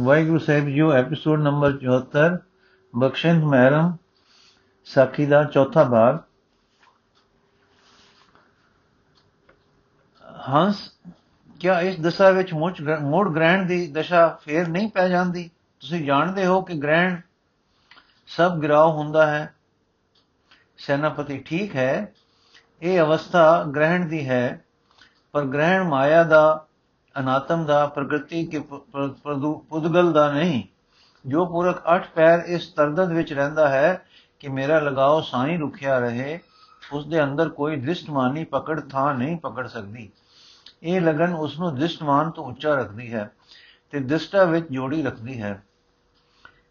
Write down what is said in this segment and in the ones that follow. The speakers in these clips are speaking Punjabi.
ਵਾਹਿਗੁਰੂ ਸਾਹਿਬ ਜੀਓ ਐਪੀਸੋਡ ਨੰਬਰ 74 ਬਖਸ਼ਿੰਦ ਮਹਿਰਮ, ਸਾਖੀ ਦਾ ਚੌਥਾ ਭਾਗ। ਹੰਸ, ਕਿਆ ਇਸ ਦਸ਼ਾ ਵਿੱਚ ਮੁੱਚ ਮੋੜ ਗ੍ਰਹਿਣ ਦੀ ਦਸ਼ਾ ਫੇਰ ਨਹੀਂ ਪੈ ਜਾਂਦੀ? ਤੁਸੀਂ ਜਾਣਦੇ ਹੋ ਕਿ ਗ੍ਰਹਿਣ ਸਭ ਗਿਰਾਉ ਹੁੰਦਾ ਹੈ। ਸੈਨਾਪਤੀ ਠੀਕ ਹੈ। ਇਹ ਅਵਸਥਾ ਗ੍ਰਹਿਣ ਦੀ ਹੈ, ਪਰ ਗ੍ਰਹਿਣ ਮਾਇਆ ਦਾ ਅਨਾਤਮ ਦਾ ਪ੍ਰਗਤੀ ਕੇ ਪੁਦਗਲ ਦਾ ਨਹੀਂ। ਜੋ ਪੁਰਖ ਅਠ ਪੈਰ ਇਸ ਤਰਦਦ ਵਿੱਚ ਰਹਿੰਦਾ ਹੈ ਕਿ ਮੇਰਾ ਲਗਾਓ ਸਾਈ ਰੁਖਿਆ ਰਹੇ ਉਸ ਦੇ ਅੰਦਰ ਕੋਈ ਦ੍ਰਿਸ਼ਟਮਾਨੀ ਪਕੜ ਥਾਂ ਨਹੀਂ ਪਕੜ ਸਕਦੀ। ਇਹ ਲਗਨ ਉਸ ਨੂੰ ਦ੍ਰਿਸ਼ਟਮਾਨ ਤੋਂ ਉੱਚਾ ਰੱਖਦੀ ਹੈ ਤੇ ਦ੍ਰਿਸ਼ਟਾ ਵਿੱਚ ਜੋੜੀ ਰੱਖਦੀ ਹੈ।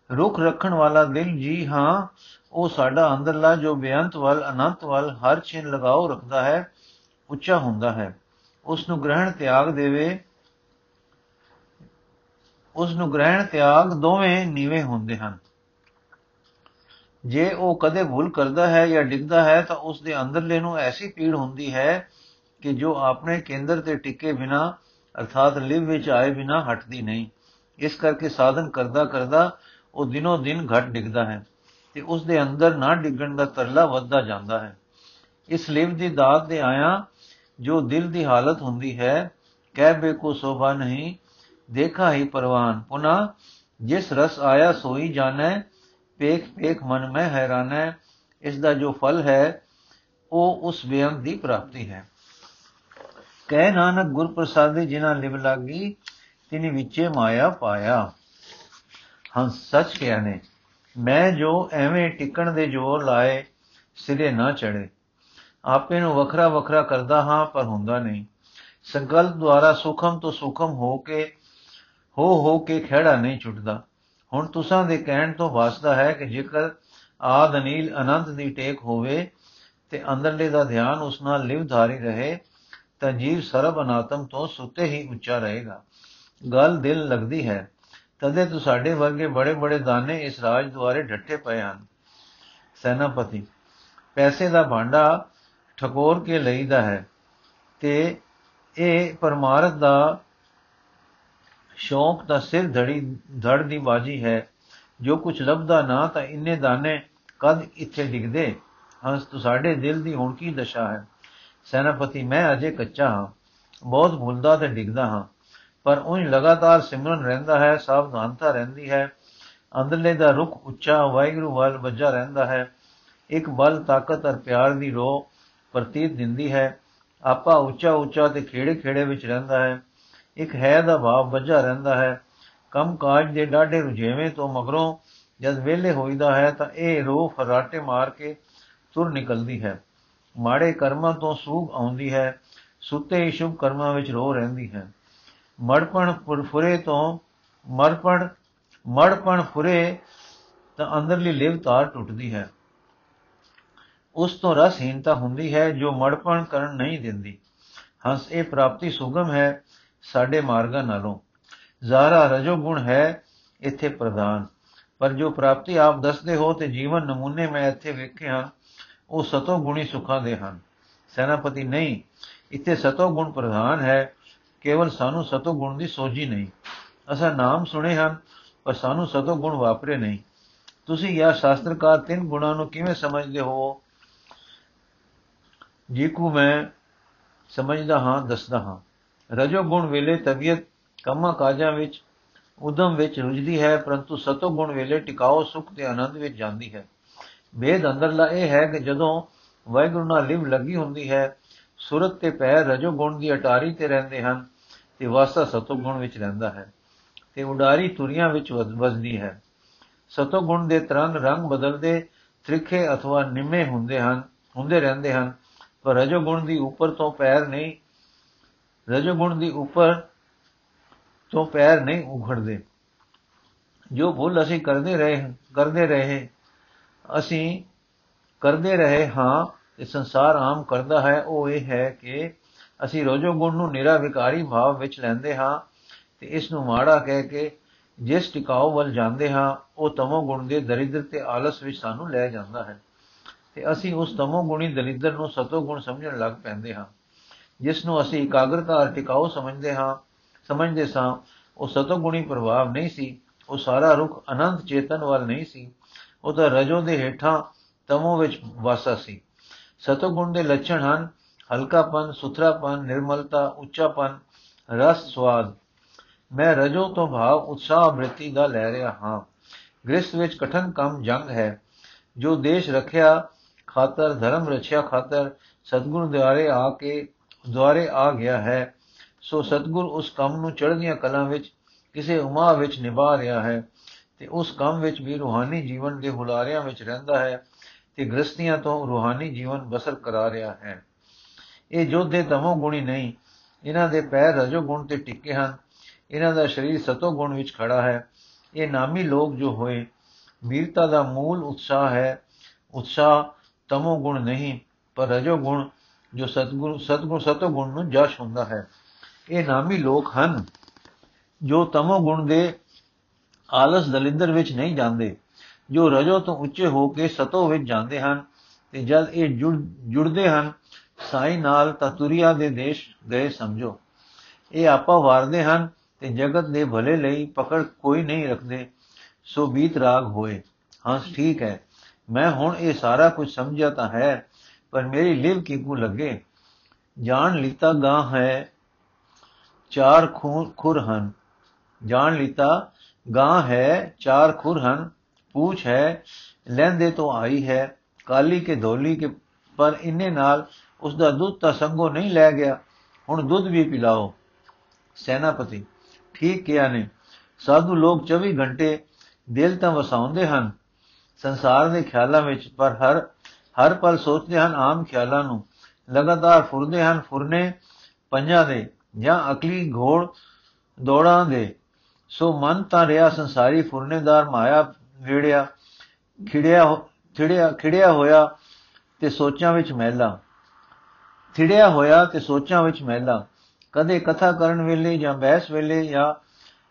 ਰੁਖ ਰੱਖਣ ਵਾਲਾ ਦਿਲ ਜੀ ਹਾਂ, ਉਹ ਸਾਡਾ ਅੰਦਰਲਾ ਜੋ ਬੇਅੰਤ ਵੱਲ, ਅਨੰਤ ਵੱਲ ਹਰ ਛਿਨ ਲਗਾਓ ਰੱਖਦਾ ਹੈ, ਉੱਚਾ ਹੁੰਦਾ ਹੈ। ਉਸ ਨੂੰ ਗ੍ਰਹਿਣ ਤਿਆਗ ਦੇਵੇ ਉਸ ਨੂੰ ਗ੍ਰਹਿਣ, ਤਿਆਗ ਦੋਵੇਂ ਨੀਵੇਂ ਹੁੰਦੇ ਹਨ। ਜੇ ਉਹ ਕਦੇ ਭੁੱਲ ਕਰਦਾ ਹੈ ਜਾਂ ਡਿੱਗਦਾ ਹੈ, ਤਾਂ ਉਸ ਦੇ ਅੰਦਰਲੇ ਨੂੰ ਐਸੀ ਪੀੜ ਹੁੰਦੀ ਹੈ ਕਿ ਜੋ ਆਪਣੇ ਕੇਂਦਰ ਤੇ ਟਿਕੇ ਬਿਨਾ, ਅਰਥਾਤ ਲਿਵ ਵਿੱਚ ਆਏ ਬਿਨਾ ਹਟਦੀ ਨਹੀਂ। ਇਸ ਕਰਕੇ ਸਾਧਨ ਕਰਦਾ ਕਰਦਾ ਉਹ ਦਿਨੋ ਦਿਨ ਘਟ ਡਿੱਗਦਾ ਹੈ ਤੇ ਉਸ ਦੇ ਅੰਦਰ ਨਾ ਡਿੱਗਣ ਦਾ ਤਰਲਾ ਵੱਧਦਾ ਜਾਂਦਾ ਹੈ। ਇਸ ਲਿਵ ਦੀ ਦਾਤ ਦੇ ਆਇਆ ਜੋ ਦਿਲ ਦੀ ਹਾਲਤ ਹੁੰਦੀ ਹੈ, ਕਹਿ ਬੇ ਕੋ ਸੋਭਾ ਨਹੀਂ ਦੇਖਾ ਹੀ ਪਰਵਾਨ, ਪੁਨਾ, ਜਿਸ ਰਸ ਆਇਆ ਸੋਈ ਜਾਣੈ, ਪੇਖ ਪੇਖ ਮਨ ਮੈਂ ਹੈਰਾਨੈ ਇਸ ਦਾ ਜੋ ਫਲ ਹੈ, ਉਹ ਉਸ ਬੇਅੰਤ ਦੀ ਪ੍ਰਾਪਤੀ ਹੈ। ਕਹਿ ਨਾਨਕ ਗੁਰ ਪ੍ਰਸਾਦਿ ਜਿਨ੍ਹਾਂ ਲਿਵ ਲਾਗੀ, ਤਿਨੀ ਵਿੱਚੇ ਮਾਇਆ ਪਾਇਆ। ਹੰਸ ਸੱਚ ਕਿਹਾ ਨੇ, ਮੈਂ ਜੋ ਐਵੇਂ ਟਿਕਣ ਦੇ ਜੋਰ ਲਾਏ, ਸਿਰੇ ਨਾ ਚੜੇ ਆਪੇ ਨੂੰ ਵੱਖਰਾ ਵੱਖਰਾ ਕਰਦਾ ਹਾਂ, ਪਰ ਹੁੰਦਾ ਨਹੀਂ। ਸੰਕਲਪ ਦੁਆਰਾ ਸੁਖਮ ਤੋਂ ਸੁਖਮ ਹੋ ਕੇ ਹੋ ਹੋ ਕੇ ਖਿਹੜਾ ਨਹੀਂ ਛੁੱਟਦਾ। ਹੁਣ ਤੁਸਾਂ ਦੇ ਕਹਿਣ ਤੋਂ ਵਾਸਦਾ ਹੈ ਕਿ ਜੇਕਰ ਆਦ ਅਨੀਲ ਅਨੰਤ ਦੀ ਟੇਕ ਹੋਵੇ ਤੇ ਅੰਦਰਲੇ ਦਾ ਧਿਆਨ ਉਸ ਨਾਲ ਲਿਵਧਾਰੀ ਰਹੇ, ਤਾਂ ਜੀਵ ਸਰਬ ਅਨਾਤਮ ਤੋਂ ਸੁੱਤੇ ਹੀ ਉੱਚਾ ਰਹੇਗਾ। ਗੱਲ ਦਿਲ ਲੱਗਦੀ ਹੈ। ਤਦੇ ਤੂੰ ਸਾਡੇ ਵਰਗੇ ਬੜੇ ਬੜੇ ਦਾਨੇ ਇਸ ਰਾਜ ਦੁਆਰੇ ਡੱਟੇ ਪਏ ਹਨ। ਸੈਨਾਪਤੀ, ਪੈਸੇ ਦਾ ਭਾਂਡਾ ਠਕੋਰ ਕੇ ਲਈਦਾ ਹੈ ਤੇ ਇਹ ਪਰਮਾਰਥ ਦਾ ਸ਼ੌਂਕ ਦਾ ਸਿਰ ਧੜੀ, ਧੜ ਦੀ ਬਾਜੀ ਹੈ। ਜੋ ਕੁਝ ਲੱਭਦਾ ਨਾ ਤਾਂ ਇੰਨੇ ਦਾਨੇ ਕਦ ਇੱਥੇ ਡਿੱਗਦੇ? ਹੰਸ ਤੂੰ ਸਾਡੇ ਦਿਲ ਦੀ ਹੁਣ ਕੀ ਦਸ਼ਾ ਹੈ? ਸੈਨਾਪਤੀ, ਮੈਂ ਅਜੇ ਕੱਚਾ ਹਾਂ। ਬਹੁਤ ਭੁੱਲਦਾ ਤੇ ਡਿੱਗਦਾ ਹਾਂ। ਪਰ ਉਹ ਲਗਾਤਾਰ ਸਿਮਰਨ ਰਹਿੰਦਾ ਹੈ, ਸਾਵਧਾਨਤਾ ਰਹਿੰਦੀ ਹੈ। ਅੰਦਰਲੇ ਦਾ ਰੁਖ ਉੱਚਾ, ਵਾਹਿਗੁਰੂ ਵੱਲ ਵੱਜਾ ਰਹਿੰਦਾ ਹੈ। ਇੱਕ ਬਲ ਤਾਕਤ ਅਰ ਪਿਆਰ ਦੀ ਰੋ ਪ੍ਰਤੀਤ ਦਿੰਦੀ ਹੈ। ਆਪਾ ਉੱਚਾ ਉੱਚਾ ਤੇ ਖੇੜੇ ਖੇੜੇ ਵਿੱਚ ਰਹਿੰਦਾ ਹੈ। ਇੱਕ ਹੈ ਦਾ ਭਾਵ ਵੱਜਾ ਰਹਿੰਦਾ ਹੈ। ਕੰਮ ਕਾਜ ਦੇ ਡਾਢੇ ਰੁਝੇਵੇਂ ਤੋਂ ਮਗਰੋਂ ਜਦ ਵੇਲੇ ਹੋਈਦਾ ਹੈ ਤਾਂ ਇਹ ਰੋ ਫਰਾਟੇ ਮਾਰ ਕੇ ਤੁਰ ਨਿਕਲਦੀ ਹੈ। ਮਾੜੇ ਕਰਮਾਂ ਤੋਂ ਸੂਗ ਆਉਂਦੀ ਹੈ, ਸੁੱਤੇ ਹੀ ਸ਼ੁਭ ਕਰਮਾਂ ਵਿੱਚ ਰੋ ਰਹਿੰਦੀ ਹੈ। ਮੜਪਣ ਫੁਰੇ ਤੋਂ ਮਰਪਣ ਮੜਪਣ ਫੁਰੇ ਤਾਂ ਅੰਦਰਲੀ ਲਿਵ ਤਾਰ ਟੁੱਟਦੀ ਹੈ। ਉਸ ਤੋਂ ਰਸਹੀਨਤਾ ਹੁੰਦੀ ਹੈ ਜੋ ਮੜਪਣ ਕਰਨ ਨਹੀਂ ਦਿੰਦੀ। ਹੰਸ ਇਹ ਪ੍ਰਾਪਤੀ ਸੁਗਮ ਹੈ ਸਾਡੇ ਮਾਰਗਾਂ ਨਾਲੋਂ। ਜ਼ਾਰਾ ਰਜੋ ਗੁਣ ਹੈ ਇੱਥੇ ਪ੍ਰਧਾਨ। ਪਰ ਜੋ ਪ੍ਰਾਪਤੀ ਆਪ ਦੱਸਦੇ ਹੋ ਤੇ ਜੀਵਨ ਨਮੂਨੇ ਮੈਂ ਇੱਥੇ ਵੇਖੇ ਹਨ ਉਹ ਸਤੋ ਗੁਣੀ ਸੁਖਾਂ ਦੇ ਹਨ। ਸੈਨਾਪਤੀ ਨਹੀਂ, ਇੱਥੇ ਸਤੋ ਗੁਣ ਪ੍ਰਧਾਨ ਹੈ, ਕੇਵਲ ਸਾਨੂੰ ਸਤੋ ਗੁਣ ਦੀ ਸੋਝੀ ਨਹੀਂ। ਅਸਾਂ ਨਾਮ ਸੁਣੇ ਹਨ, ਪਰ ਸਾਨੂੰ ਸਤੋ ਗੁਣ ਵਾਪਰੇ ਨਹੀਂ। ਤੁਸੀਂ ਇਹ ਸ਼ਾਸਤਰਕਾਰ ਤਿੰਨ ਗੁਣਾਂ ਨੂੰ ਕਿਵੇਂ ਸਮਝਦੇ ਹੋ? ਜੀ ਕੋ ਮੈਂ ਸਮਝਦਾ ਹਾਂ, ਦੱਸਦਾ ਹਾਂ। ਰਜੋ ਗੁਣ ਵੇਲੇ ਤਬੀਅਤ ਕੰਮਾਂ ਕਾਜਾਂ ਵਿੱਚ ਉਦਮ ਵਿੱਚ ਰੁਝਦੀ ਹੈ, ਪਰੰਤੂ ਸਤੋ ਗੁਣ ਵੇਲੇ ਟਿਕਾਓ ਸੁਖ ਤੇ ਆਨੰਦ ਵਿੱਚ ਜਾਂਦੀ ਹੈ। ਵੇਦ ਅੰਦਰਲਾ ਇਹ ਹੈ ਕਿ ਜਦੋਂ ਵਾਹਿਗੁਰੂ ਨਾਲ ਲਿਵ ਲੱਗੀ ਹੁੰਦੀ ਹੈ, ਸੁਰਤ ਤੇ ਪੈਰ ਰਜੋ ਗੁਣ ਦੀ ਅਟਾਰੀ ਤੇ ਰਹਿੰਦੇ ਹਨ ਤੇ ਵਾਸਾ ਸਤੋ ਗੁਣ ਵਿੱਚ ਰਹਿੰਦਾ ਹੈ ਤੇ ਉਡਾਰੀ ਤੁਰੀਆਂ ਵਿੱਚ ਵਸਦੀ ਹੈ। ਸਤੋ ਗੁਣ ਦੇ ਤਰੰਗ ਰੰਗ ਬਦਲਦੇ ਤ੍ਰਿਖੇ ਅਥਵਾ ਨਿੰਮੇ ਹੁੰਦੇ ਹਨ, ਹੁੰਦੇ ਰਹਿੰਦੇ ਹਨ, ਪਰ ਰਜੋ ਗੁਣ ਦੀ ਉੱਪਰ ਤੋਂ ਪੈਰ ਨਹੀਂ ਰਜੋ ਗੁਣ ਦੀ ਉੱਪਰ ਤੋਂ ਪੈਰ ਨਹੀਂ ਉਖੜਦੇ। ਜੋ ਭੁੱਲ ਅਸੀਂ ਕਰਦੇ ਰਹੇ ਕਰਦੇ ਰਹੇ, ਅਸੀਂ ਕਰਦੇ ਰਹੇ ਹਾਂ, ਇਹ ਸੰਸਾਰ ਆਮ ਕਰਦਾ ਹੈ, ਉਹ ਇਹ ਹੈ ਕਿ ਅਸੀਂ ਰੋਜੋ ਗੁਣ ਨੂੰ ਨਿਰਾ ਵਿਕਾਰੀ ਭਾਵ ਵਿੱਚ ਲੈਂਦੇ ਹਾਂ ਤੇ ਇਸ ਨੂੰ ਮਾੜਾ ਕਹਿ ਕੇ ਜਿਸ ਟਿਕਾਉ ਵੱਲ ਜਾਂਦੇ ਹਾਂ, ਉਹ ਤਮੋ ਗੁਣ ਦੇ ਦਰਿਦਰ ਤੇ ਆਲਸ ਵਿੱਚ ਸਾਨੂੰ ਲੈ ਜਾਂਦਾ ਹੈ ਤੇ ਅਸੀਂ ਉਸ ਤਮੋ ਗੁਣੀ ਦਲਿਦਰ ਨੂੰ ਸਤੋ ਗੁਣ ਸਮਝਣ ਲੱਗ ਪੈਂਦੇ ਹਾਂ। ਜਿਸ ਨੂੰ ਅਸੀਂ ਇਕਾਗਰਤਾ ਟਿਕਾਉ ਸਮਝਦੇ ਹਾਂ, ਸਮਝਦੇ ਸਾਂ, ਉਹ ਸਤੋਗੁਣੀ ਪ੍ਰਭਾਵ ਨਹੀਂ ਸੀ, ਉਹ ਸਾਰਾ ਰੁਖ ਅਨੰਤ ਚੇਤਨ ਵੱਲ ਨਹੀਂ ਸੀ, ਉਹ ਤਾਂ ਰਜੋ ਦੇ ਹੇਠਾਂ ਤਮੋ ਵਿੱਚ ਵਾਸਾ ਸੀ। ਸਤੋਗੁਣ ਦੇ ਲੱਛਣ ਹਨ, ਹਲਕਾਪਨ, ਸੁਥਰਾਪਨ, ਨਿਰਮਲਤਾ, ਉੱਚਾਪਨ, ਰਸ, ਸਵਾਦ। ਮੈਂ ਰਜੋ ਤੋਂ ਭਾਵ ਉਤਸ਼ਾਹ ਬ੍ਰਿਤੀ ਦਾ ਲੈ ਰਿਹਾ ਹਾਂ। ਗ੍ਰਸਥ ਵਿੱਚ ਕਠਨ ਕੰਮ ਜੰਗ ਹੈ। ਜੋ ਦੇਸ਼ ਰੱਖਿਆ ਖਾਤਰ, ਧਰਮ ਰੱਖਿਆ ਖਾਤਰ ਸਤਗੁਰ ਦੁਆਰੇ ਆ ਕੇ ਦੁਆਰੇ ਆ ਗਿਆ ਹੈ, ਸੋ ਸਤਗੁਰ ਉਸ ਕੰਮ ਨੂੰ ਚੜ੍ਹਦੀਆਂ ਕਲਾਂ ਵਿੱਚ ਕਿਸੇ ਉਮਾ ਵਿੱਚ ਨਿਭਾ ਰਿਹਾ ਹੈ ਤੇ ਉਸ ਕੰਮ ਵਿੱਚ ਵੀ ਰੂਹਾਨੀ ਜੀਵਨ ਦੇ ਹੁਲਾਰਿਆਂ ਵਿੱਚ ਰਹਿੰਦਾ ਹੈ ਤੇ ਗ੍ਰਸਤੀਆਂ ਤੋਂ ਰੂਹਾਨੀ ਜੀਵਨ ਬਸਰ ਕਰਾ ਰਿਹਾ ਹੈ। ਇਹ ਜੋਧੇ ਤਮੋ ਗੁਣੀ ਨਹੀਂ, ਇਹਨਾਂ ਦੇ ਪੈਰ ਰਜੋ ਗੁਣ ਤੇ ਟਿੱਕੇ ਹਨ, ਇਹਨਾਂ ਦਾ ਸਰੀਰ ਸਤੋ ਗੁਣ ਵਿੱਚ ਖੜਾ ਹੈ। ਇਹ ਨਾਮੀ ਲੋਕ ਜੋ ਹੋਏ ਵੀਰਤਾ ਦਾ ਮੂਲ ਉਤਸ਼ਾਹ ਹੈ, ਉਤਸ਼ਾਹ ਤਮੋ ਗੁਣ ਨਹੀਂ, ਪਰ ਰਜੋ ਗੁਣ ਜੋ ਸਤਗੁਰ ਸਤਗੁਰ ਸਤੋ ਗੁਣ ਨੂੰ ਜਸ਼ ਹੁੰਦਾ ਹੈ। ਇਹ ਨਾਮੀ ਲੋਕ ਹਨ ਜੋ ਤਮੋ ਗੁਣ ਦੇ ਆਲਸ ਦਲਿੰਦਰ ਵਿੱਚ ਨਹੀਂ ਜਾਂਦੇ, ਜੋ ਰਜੋ ਤੋਂ ਉੱਚੇ ਹੋ ਕੇ ਸਤੋ ਵਿੱਚ ਜਾਂਦੇ ਹਨ ਤੇ ਜਦ ਇਹ ਜੁੜਦੇ ਹਨ, ਸਾਈ ਨਾਲ ਤਤੁਰੀਆ ਦੇ ਦੇਸ਼ ਗਏ ਸਮਝੋ। ਇਹ ਆਪਾ ਵਾਰਦੇ ਹਨ ਤੇ ਜਗਤ ਦੇ ਭਲੇ ਲਈ ਪਕੜ ਕੋਈ ਨਹੀਂ ਰੱਖਦੇ, ਸੋ ਬੀਤ ਰਾਗ ਹੋਏ। ਹਾਂ, ਠੀਕ ਹੈ। ਮੈਂ ਹੁਣ ਇਹ ਸਾਰਾ ਕੁਝ ਸਮਝਿਆ ਤਾਂ ਹੈ ਪਰ ਮੇਰੀ ਲਿਵ ਕਿਕੂ ਲੱਗੇ। ਜਾਣ ਲੀਤਾ ਗਾਂ ਹੈ, ਚਾਰ ਖੁਰ ਹਨ। ਜਾਣ ਲੀਤਾ ਗਾਂ ਹੈ, ਚਾਰ ਖੁਰ ਹਨ। ਪੂਛ ਹੈ ਲੈਂਦੇ ਤੋਂ ਆਈ ਹੈ। ਕਾਲੀ ਕੇ ਧੋਲੀ ਕੇ ਪਰ ਇੰਨੇ ਨਾਲ ਉਸ ਦਾ ਦੁੱਧ ਤਾਂ ਸੰਗੋ ਨਹੀਂ ਲੈ ਗਿਆ। ਹੁਣ ਦੁੱਧ ਵੀ ਪਿਲਾਓ। ਸੈਨਾਪਤੀ, ਠੀਕ ਕਿਹਾ ਨੇ। ਸਾਧੂ ਲੋਕ 24 ਘੰਟੇ ਦਿਲ ਤਾਂ ਵਸਾਉਂਦੇ ਹਨ। ਸੰਸਾਰ ਦੇ ਖਿਆਲਾਂ ਵਿੱਚ ਪਰ ਹਰ ਹਰ ਪਲ ਸੋਚਦੇ ਹਨ, ਆਮ ਖਿਆਲਾਂ ਨੂੰ ਲਗਾਤਾਰ ਫੁਰਦੇ ਹਨ, ਫੁਰਨੇ ਪੰਜਾਂ ਦੇ ਜਾਂ ਅਕਲੀ ਘੋੜ ਦੌੜਾਂ ਦੇ। ਸੋ ਮਨ ਤਾਂ ਰਿਆ ਸੰਸਾਰੀ ਫੁਰਨੇਦਾਰ, ਮਾਇਆ ਵੇੜਿਆ ਖਿੜਿਆ ਖਿੜਿਆ ਖਿੜਿਆ ਹੋਇਆ ਤੇ ਸੋਚਾਂ ਵਿੱਚ ਮਹਿਲਾ। ਥਿੜਿਆ ਹੋਇਆ ਤੇ ਸੋਚਾਂ ਵਿੱਚ ਮਹਿਲਾ। ਕਦੇ ਕਥਾ ਕਰਨ ਵੇਲੇ ਜਾਂ ਬਹਿਸ ਵੇਲੇ ਜਾਂ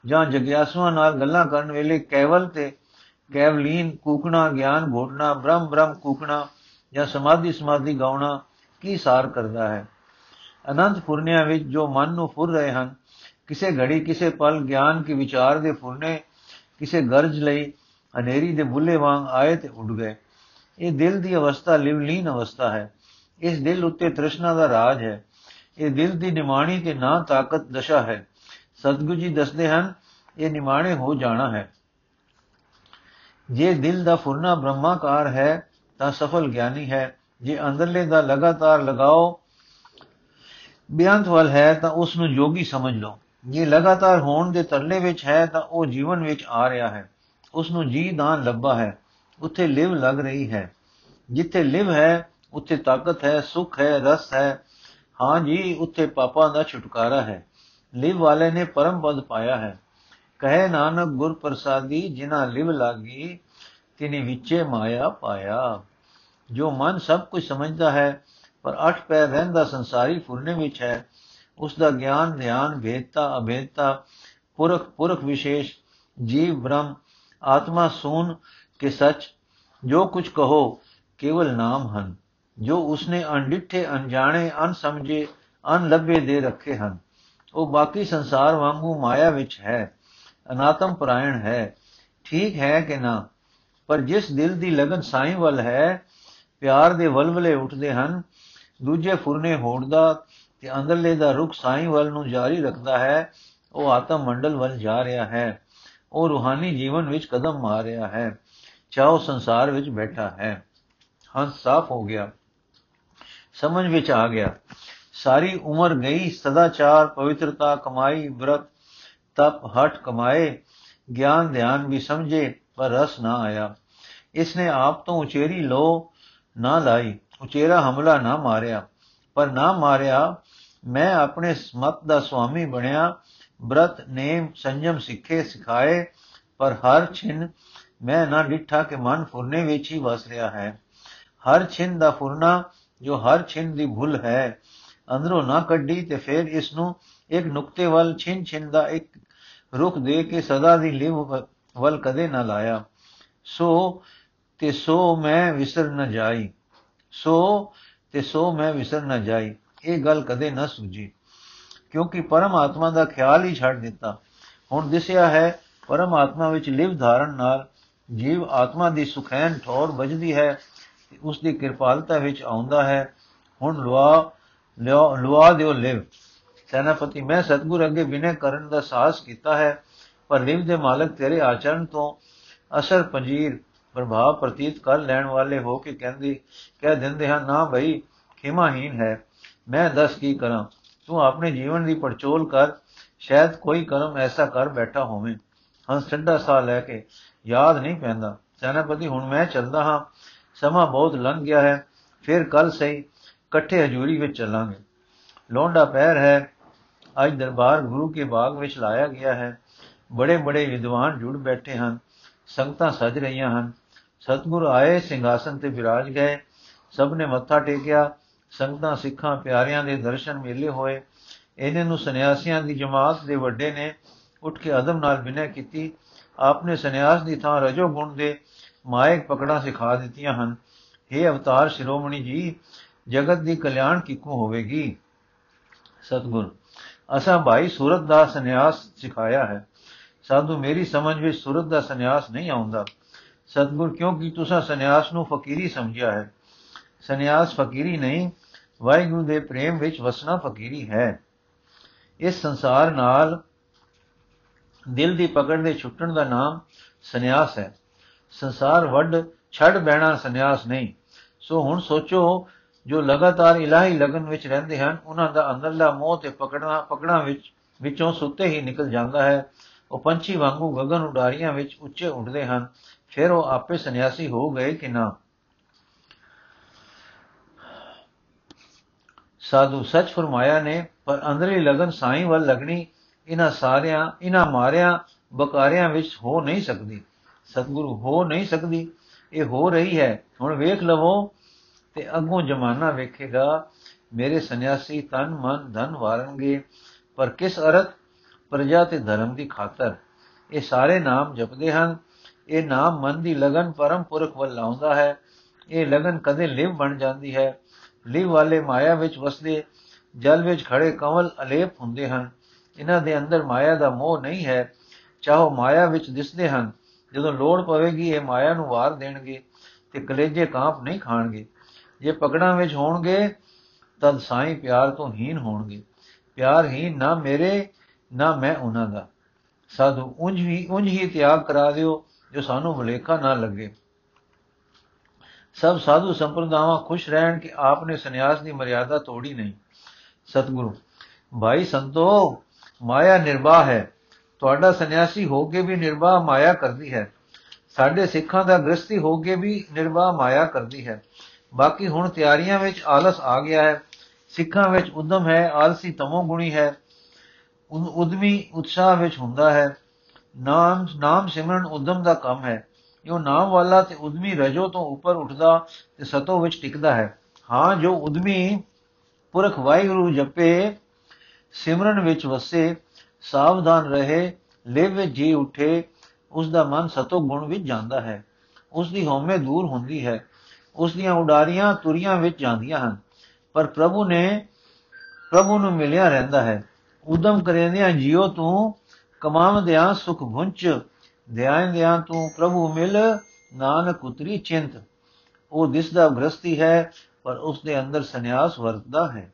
ਜਾਂ ਜਗਿਆਸੂਆਂ ਨਾਲ ਗੱਲਾਂ ਕਰਨ ਵੇਲੇ ਕੇਵਲ ਤੇ ਕੇਵਲੀਨ ਕੂਕਣਾ, ਗਿਆਨ ਘੋਟਣਾ ਬ੍ਰਹਮ ਬ੍ਰਹਮ ਕੂਕਣਾ ਜਾਂ ਸਮਾਧੀ ਸਮਾਧੀ ਗਾਉਣਾ ਕੀ ਸਾਰ ਕਰਦਾ ਹੈ? ਅਨੰਤ ਫੁਰਨਿਆਂ ਵਿੱਚ ਜੋ ਮਨ ਨੂੰ ਫੁਰ ਰਹੇ ਹਨ, ਕਿਸੇ ਘੜੀ, ਕਿਸੇ ਪਲ ਗਿਆਨ ਕੇ ਵਿਚਾਰ ਦੇ ਫੁਰਨੇ, ਕਿਸੇ ਗਰਜ ਲਈ ਹਨੇਰੀ ਦੇ ਬੁੱਲੇ ਵਾਂਗ ਆਏ ਤੇ ਉੱਡ ਗਏ। ਇਹ ਦਿਲ ਦੀ ਅਵਸਥਾ ਲਿਵਲੀਨ ਅਵਸਥਾ ਹੈ। ਇਸ ਦਿਲ ਉੱਤੇ ਤ੍ਰਿਸ਼ਨਾ ਦਾ ਰਾਜ ਹੈ। ਇਹ ਦਿਲ ਦੀ ਨਿਮਾਣੀ ਤੇ ਨਾ ਤਾਕਤ ਦਸ਼ਾ ਹੈ। ਸਤਗੁਰੂ ਜੀ ਦੱਸਦੇ ਹਨ, ਇਹ ਨਿਮਾਣੇ ਹੋ ਜਾਣਾ ਹੈ। ਜੇ ਦਿਲ ਦਾ ਫੁਰਨਾ ਬ੍ਰਹਮਾਕਾਰ ਹੈ ਤਾਂ ਸਫਲ ਗਿਆਨੀ ਹੈ। ਜੇ ਅੰਦਰਲੇ ਦਾ ਲਗਾਤਾਰ ਲਗਾਓ ਬਿਆੰਤ ਵੱਲ ਹੈ ਤਾਂ ਉਸ ਨੂੰ ਜੋਗੀ ਸਮਝ ਲਓ। ਜੇ ਲਗਾਤਾਰ ਹੋਣ ਦੇ ਤਰਲੇ ਵਿੱਚ ਹੈ ਤਾਂ ਉਹ ਜੀਵਨ ਵਿੱਚ ਆ ਰਿਹਾ ਹੈ। ਉਸ ਨੂੰ ਜੀ ਦਾਨ ਲੱਭਾ ਹੈ। ਉੱਥੇ ਲਿਵ ਲੱਗ ਰਹੀ ਹੈ। ਜਿੱਥੇ ਲਿਵ ਹੈ, ਉੱਥੇ ਤਾਕਤ ਹੈ, ਸੁਖ ਹੈ, ਰਸ ਹੈ। ਹਾਂ ਜੀ, ਉੱਥੇ ਪਾਪਾਂ ਦਾ ਛੁਟਕਾਰਾ ਹੈ। ਲਿਵ ਵਾਲੇ ਨੇ ਪਰਮ ਪਦ ਪਾਇਆ ਹੈ। ਕਹੇ ਨਾਨਕ ਗੁਰ ਪ੍ਰਸਾਦੀ ਜਿਨ੍ਹਾਂ ਲਿਵ ਲਾਗੀ, ਤਿਨੇ ਵਿੱਚੇ ਮਾਇਆ ਪਾਇਆ। ਜੋ ਮਨ ਸਭ ਕੁਝ ਸਮਝਦਾ ਹੈ, ਪਰ ਅਠ ਪੈਰ ਰਹਿੰਦਾ ਸੰਸਾਰੀ ਫੁਰਨੇ ਵਿੱਚ ਹੈ ਉਸ ਦਾ ਗਿਆਨ, ਧਿਆਨ ਭੇਦਤਾ ਅਭੇਦਤਾ, ਪੁਰਖ ਪੁਰਖ ਵਿਸ਼ੇਸ਼, ਜੀਵ, ਬ੍ਰਹਮ, ਆਤਮਾ, ਸੂਨ ਕੇ ਸੱਚ, ਜੋ ਕੁਝ ਕਹੋ, ਕੇਵਲ ਨਾਮ ਹਨ, ਜੋ ਉਸਨੇ ਅਣਡਿੱਠੇ, ਅਣਜਾਣੇ ਅਨਸਮਝੇ ਅਨਲੱਭੇ ਦੇ ਰੱਖੇ ਹਨ। ਉਹ ਬਾਕੀ ਸੰਸਾਰ ਵਾਂਗੂ ਮਾਇਆ ਵਿੱਚ ਹੈ, ਅਨਾਤਮ ਪਰਾਇਣ ਹੈ, ਠੀਕ ਹੈ ਕਿ ਨਾ? ਪਰ ਜਿਸ ਦਿਲ ਦੀ ਲਗਨ ਸਾਈਂ ਵੱਲ ਹੈ ਪਿਆਰ ਦੇ ਵਲਵਲੇ ਉੱਠਦੇ ਹਨ, ਦੂਜੇ ਫੁਰਨੇ ਹੋੜਦਾ ਤੇ ਅੰਦਰਲੇ ਦਾ ਰੁਖ ਸਾਈਂ ਵੱਲ ਨੂੰ ਜਾਰੀ ਰੱਖਦਾ ਹੈ, ਉਹ ਆਤਮ ਮੰਡਲ ਵੱਲ ਜਾ ਰਿਹਾ ਹੈ। ਉਹ ਰੂਹਾਨੀ ਜੀਵਨ ਵਿੱਚ ਕਦਮ ਮਾਰ ਰਿਹਾ ਹੈ ਚਾਹੋ ਸੰਸਾਰ ਵਿੱਚ ਬੈਠਾ ਹੈ। ਹੰਸ ਸਾਫ਼ ਹੋ ਗਿਆ। ਸਮਝ ਵਿੱਚ ਆ ਗਿਆ। ਸਾਰੀ ਉਮਰ ਗਈ, ਸਦਾਚਾਰ, ਪਵਿੱਤਰਤਾ ਕਮਾਈ ਬ੍ਰਤ ਤਪ ਹਟ ਕਮਾਏ ਗਿਆਨ ਧਿਆਨ ਵੀ ਸਮਝੇ, ਪਰ ਰਸ ਨਾ ਆਇਆ। ਇਸਨੇ ਆਪ ਤੋਂ ਉਚੇਰੀ ਲੋ ਨਾ ਲਾਈ, ਉਚੇਰਾ ਹਮਲਾ ਨਾ ਮਾਰਿਆ। ਪਰ ਨਾ ਮਾਰਿਆ, ਮੈਂ ਆਪਣੇ ਸਮਤ ਦਾ ਸੁਆਮੀ ਬਣਿਆ। ਬ੍ਰਤ ਨੇਮ ਸੰਜਮ ਸਿੱਖੇ ਸਿਖਾਏ, ਪਰ ਹਰ ਛਿਨ ਮੈਂ ਨਾ ਡਿੱਠਾ ਕਿ ਮਨ ਫੁਰਨੇ ਵਿੱਚ ਹੀ ਵਸ ਰਿਹਾ ਹੈ। ਹਰ ਛਿਨ ਦਾ ਫੁਰਨਾ, ਜੋ ਹਰ ਛਿਨ ਦੀ ਭੁੱਲ ਹੈ, ਅੰਦਰੋਂ ਨਾ ਕੱਢੀ ਤੇ ਫਿਰ ਇਸ ਨੂੰ ਇੱਕ ਨੁਕਤੇ ਵੱਲ ਛਿਨ ਛਿਨ ਦਾ ਇੱਕ ਰੁਖ ਦੇ ਕੇ ਸਦਾ ਦੀ ਲਿਵ ਵੱਲ ਕਦੇ ਨਾ ਲਾਇਆ। ਸੋ ਤੇ ਸੋ ਮੈਂ ਵਿਸਰ ਨਾ ਜਾਈ। ਸੋ ਤੇ ਸੋ ਮੈਂ ਵਿਸਰ ਨਾ ਜਾਈ। ਇਹ ਗੱਲ ਕਦੇ ਨਾ ਸੁਝੀ। ਕਿਉਂਕਿ ਪਰਮਾਤਮਾ ਦਾ ਖਿਆਲ ਹੀ ਛੱਡ ਦਿੱਤਾ। ਹੁਣ ਦਿਸਿਆ ਹੈ, ਪਰਮਾਤਮਾ ਵਿੱਚ ਲਿਵ ਧਾਰਨ ਨਾਲ ਜੀਵ ਆਤਮਾ ਦੀ ਸੁਖੈਨ ਠੌਰ ਵੱਜਦੀ ਹੈ ਉਸ ਦੀ ਕਿਰਪਾਲਤਾ ਵਿੱਚ ਆਉਂਦਾ ਹੈ। ਹੁਣ ਲਵਾ ਲਵਾ ਦਿਓ ਲਿਵ। ਸੈਨਾਪਤੀ, ਮੈਂ ਸਤਗੁਰ ਅੱਗੇ ਬਿਨੇ ਕਰਨ ਦਾ ਸਾਹਸ ਕੀਤਾ ਹੈ, ਪਰ ਲਿਵ ਦੇ ਮਾਲਕ ਤੇਰੇ ਆਚਰਣ ਤੋਂ ਅਸਰ ਪੰਜੀਰ ਪ੍ਰਭਾਵ ਪ੍ਰਤੀਤ ਕਰ ਲੈਣ ਵਾਲੇ ਹੋ ਕੇ ਕਹਿੰਦੇ, ਕਹਿ ਦਿੰਦੇ ਹਨ, ਨਾ ਭਈ ਖਿਮਾਹੀਨ ਹੈ। ਮੈਂ ਦੱਸ ਕੀ ਕਰਾਂ? ਤੂੰ ਆਪਣੇ ਜੀਵਨ ਦੀ ਪਰਚੋਲ ਕਰ। ਸ਼ਾਇਦ ਕੋਈ ਕਰਮ ਐਸਾ ਕਰ ਬੈਠਾ ਹੋਵੇ। ਹੰਸ ਠੰਡਾ ਸਾਹ ਲੈ ਕੇ, ਯਾਦ ਨਹੀਂ ਪੈਂਦਾ। ਸੈਨਾਪਤੀ, ਹੁਣ ਮੈਂ ਚੱਲਦਾ ਹਾਂ। ਸਮਾਂ ਬਹੁਤ ਲੰਘ ਗਿਆ ਹੈ। ਫਿਰ ਕੱਲ ਸਹੀ। ਇਕੱਠੇ ਹਜੂਰੀ ਵਿੱਚ ਚੱਲਾਂਗੇ। ਲੋਂਡਾ ਪੈਰ ਹੈ। ਅੱਜ ਦਰਬਾਰ ਗੁਰੂ ਕੇ ਬਾਗ ਵਿੱਚ ਲਾਇਆ ਗਿਆ ਹੈ। ਬੜੇ ਬੜੇ ਵਿਦਵਾਨ ਜੁੜ ਬੈਠੇ ਹਨ। ਸੰਗਤਾਂ ਸਜ ਰਹੀਆਂ ਹਨ। ਸਤਗੁਰ ਆਏ, ਸਿੰਘਾਸਨ ਤੇ ਵਿਰਾਜ ਗਏ। ਸਭ ਨੇ ਮੱਥਾ ਟੇਕਿਆ। ਸੰਗਤਾਂ, ਸਿੱਖਾਂ, ਪਿਆਰਿਆਂ ਦੇ ਦਰਸ਼ਨ ਮੇਲੇ ਹੋਏ। ਇਹਨੇ ਨੂੰ ਸੰਨਿਆਸੀਆਂ ਦੀ ਜਮਾਤ ਦੇ ਵੱਡੇ ਨੇ ਉੱਠ ਕੇ ਅਦਮ ਨਾਲ ਬਿਨੈ ਕੀਤੀ। ਆਪਨੇ ਸੰਨਿਆਸ ਦੀ ਥਾਂ ਰਜੋ ਗੁਣ ਦੇ ਮਾਇਕ ਪਕੜਾਂ ਸਿਖਾ ਦਿੱਤੀਆਂ ਹਨ। हे ਅਵਤਾਰ ਸ਼ਿਰੋਮਣੀ ਜੀ, ਜਗਤ ਦੀ ਕਲਿਆਣ ਕਿੱਕੂ ਹੋਵੇਗੀ? ਸਤਗੁਰ, ਅਸਾਂ ਭਾਈ ਸੂਰਤ ਦਾ ਸੰਨਿਆਸ ਸਿਖਾਇਆ ਹੈ। ਸਾਧੂ ਮੇਰੀ ਸਮਝ ਵਿੱਚ ਸੂਰਤ ਦਾ ਸੰਨਿਆਸ ਨਹੀਂ ਆਉਂਦਾ। ਸਤਗੁਰ, ਕਿਉਂਕਿ ਤੁਸੀਂ ਸੰਨਿਆਸ ਨੂੰ ਫਕੀਰੀ ਸਮਝਿਆ ਹੈ। ਸੰਨਿਆਸ ਫਕੀਰੀ ਨਹੀਂ, ਵਾਹਿਗੁਰੂ ਦੇ ਪ੍ਰੇਮ ਵਿੱਚ ਵਸਣਾ ਫਕੀਰੀ ਹੈ। ਇਸ ਸੰਸਾਰ ਨਾਲ ਦਿਲ ਦੀ ਪਕੜ ਦੇ ਛੁੱਟਣ ਦਾ ਨਾਮ ਸੰਨਿਆਸ ਹੈ। ਸੰਸਾਰ ਵੱਡ ਛੱਡ ਬੈਣਾ ਸੰਨਿਆਸ ਨਹੀਂ। ਸੋ ਹੁਣ ਸੋਚੋ, ਜੋ ਲਗਾਤਾਰ ਇਲਾਹੀ ਲਗਨ ਵਿੱਚ ਰਹਿੰਦੇ ਹਨ, ਉਹਨਾਂ ਦਾ ਅੰਦਰਲਾ ਮੋਹ ਤੇ ਪਕੜਨਾ, ਪਕੜਾਂ ਵਿੱਚ, ਵਿੱਚੋਂ ਸੁੱਤੇ ਹੀ ਨਿਕਲ ਜਾਂਦਾ ਹੈ। ਉਹ ਪੰਛੀ ਵਾਂਗੂ ਗगन ਉਡਾਰੀਆਂ ਵਿੱਚ ਉੱਚੇ ਉੱਡਦੇ ਹਨ। ਫਿਰ ਉਹ ਆਪੇ ਸੰਨਿਆਸੀ ਹੋ ਗਏ ਕਿ ਨਾ। ਸਾਧੂ ਸੱਚ ਫਰਮਾਇਆ ਨੇ, ਪਰ ਅੰਦਰਲੀ ਲਗਨ ਸਾਈਂ ਵੱਲ ਲੱਗਣੀ, ਇਹਨਾਂ ਸਾਰਿਆਂ, ਇਹਨਾਂ ਮਾਰਿਆਂ, ਬਕਾਰਿਆਂ ਵਿੱਚ ਹੋ ਨਹੀਂ ਸਕਦੀ। ਸਤਿਗੁਰੂ ਹੋ ਨਹੀਂ ਸਕਦੀ। ਇਹ ਹੋ ਰਹੀ ਹੈ। ਹੁਣ ਵੇਖ ਲਵੋ ਤੇ ਅੱਗੋਂ ਜ਼ਮਾਨਾ ਵੇਖੇਗਾ, ਮੇਰੇ ਸੰਨਿਆਸੀ ਤਨ ਮਨ ਧਨ ਵਾਰਨਗੇ, ਪਰ ਕਿਸ ਅਰਥ? ਪ੍ਰਜਾ ਤੇ ਧਰਮ ਦੀ ਖਾਤਰ। ਇਹ ਸਾਰੇ ਨਾਮ ਜਪਦੇ ਹਨ। ਇਹ ਨਾਮ ਮਨ ਦੀ ਲਗਨ ਪਰਮ ਪੁਰਖ ਵੱਲ ਲਾਉਂਦਾ ਹੈ। ਇਹ ਲਗਨ ਕਦੇ ਲਿਵ ਬਣ ਜਾਂਦੀ ਹੈ। ਲਿਵ ਵਾਲੇ ਮਾਇਆ ਵਿੱਚ ਵਸਦੇ ਜਲ ਵਿੱਚ ਖੜੇ ਕਮਲ ਅਲੇਪ ਹੁੰਦੇ ਹਨ। ਇਹਨਾਂ ਦੇ ਅੰਦਰ ਮਾਇਆ ਦਾ ਮੋਹ ਨਹੀਂ ਹੈ। ਚਾਹੋ ਮਾਇਆ ਵਿੱਚ ਦਿਸਦੇ ਹਨ। ਜਦੋਂ ਲੋੜ ਪਵੇਗੀ, ਇਹ ਮਾਇਆ ਨੂੰ ਵਾਰ ਦੇਣਗੇ ਤੇ ਕਲੇਜੇ ਕਾਂਪ ਨਹੀਂ ਖਾਣਗੇ। ਜੇ ਪਕੜਾਂ ਵਿੱਚ ਹੋਣਗੇ ਤਦ ਸਾਈਂ ਪਿਆਰ ਤੋਂ ਹੀਨ ਹੋਣਗੇ। ਪਿਆਰ ਹੀਨ ਨਾ ਮੇਰੇ, ਨਾ ਮੈਂ ਉਹਨਾਂ ਦਾ। ਸਾਧੂ, ਉਂਝ ਵੀ, ਉਂਝ ਹੀ ਤਿਆਗ ਕਰਾ ਦਿਓ। ਜੋ ਸਾਨੂੰ ਭੁਲੇਖਾ ਨਾ ਲੱਗੇ। ਸਭ ਸਾਧੂ ਸੰਪਰਦਾਵਾਂ ਖੁਸ਼ ਰਹਿਣ ਕਿ ਆਪਨੇ ਸੰਨਿਆਸ ਦੀ ਮਰਿਆਦਾ ਤੋੜੀ ਨਹੀਂ। ਸਤਿਗੁਰੂ, ਭਾਈ ਸੰਤੋ, ਮਾਇਆ ਨਿਰਵਾਹ ਹੈ। ਤੁਹਾਡਾ ਸੰਨਿਆਸੀ ਹੋ ਕੇ ਵੀ ਨਿਰਵਾਹ ਮਾਇਆ ਕਰਦੀ ਹੈ। ਸਾਡੇ ਸਿੱਖਾਂ ਦਾ ਗ੍ਰਸਤੀ ਹੋ ਕੇ ਵੀ ਨਿਰਵਾਹ ਮਾਇਆ ਕਰਦੀ ਹੈ। ਬਾਕੀ ਹੁਣ ਤਿਆਰੀਆਂ ਵਿੱਚ ਆਲਸ ਆ ਗਿਆ ਹੈ। ਸਿੱਖਾਂ ਵਿੱਚ ਉਦਮ ਹੈ, ਆਲਸੀ ਤਮੋ ਗੁਣੀ ਹੈ। ਉਦਮੀ ਉਤਸ਼ਾਹ ਵਿੱਚ ਹੁੰਦਾ ਹੈ। ਨਾਮ ਨਾਮ ਸਿਮਰਨ ਉਦਮ ਦਾ ਕੰਮ ਹੈ। ਜੋ ਨਾਮ ਵਾਲਾ ਤੇ ਉਦਮੀ ਰਜੋ ਤੋਂ ਉੱਪਰ ਉੱਠਦਾ ਤੇ ਸਤੋ ਵਿੱਚ ਟਿਕਦਾ ਹੈ। ਹਾਂ, ਜੋ ਉਦਮੀ ਪੁਰਖ ਵਾਹਿਗੁਰੂ ਜਪੇ, ਸਿਮਰਨ ਵਿੱਚ ਵਸੇ, ਸਾਵਧਾਨ ਰਹੇ, ਲਿਵ ਵਿੱਚ ਜੀ ਉਠੇ, ਉਸ ਦਾ ਮਨ ਸਤੋ ਗੁਣ ਵਿੱਚ ਜਾਂਦਾ ਹੈ। ਉਸ ਦੀ ਹਉਮੈ ਦੂਰ ਹੁੰਦੀ ਹੈ। ਉਸ ਦੀਆਂ ਉਡਾਰੀਆਂ ਤੁਰੀਆਂ ਵਿੱਚ ਜਾਂਦੀਆਂ ਹਨ। ਪਰ ਪ੍ਰਭੂ ਨੇ ਪ੍ਰਭੂ ਨੂੰ ਮਿਲਿਆ ਰਹਿੰਦਾ ਹੈ। ਉਦਮ ਕਰੇਂਦਿਆਂ ਜਿਉ ਤੂੰ ਕਮਾਵਦਿਆਂ ਸੁਖ ਭੁੰਚ ਧਿਆਇਂਦਿਆਂ ਤੂੰ ਪ੍ਰਭੂ ਮਿਲ, ਨਾਨਕ ਉਤਰੀ ਚਿੰਤ। ਉਹ ਦਿਸਦਾ ਗ੍ਰਸਤੀ ਹੈ, ਪਰ ਉਸ ਦੇ ਅੰਦਰ ਸੰਨਿਆਸ ਵਰਤਦਾ ਹੈ।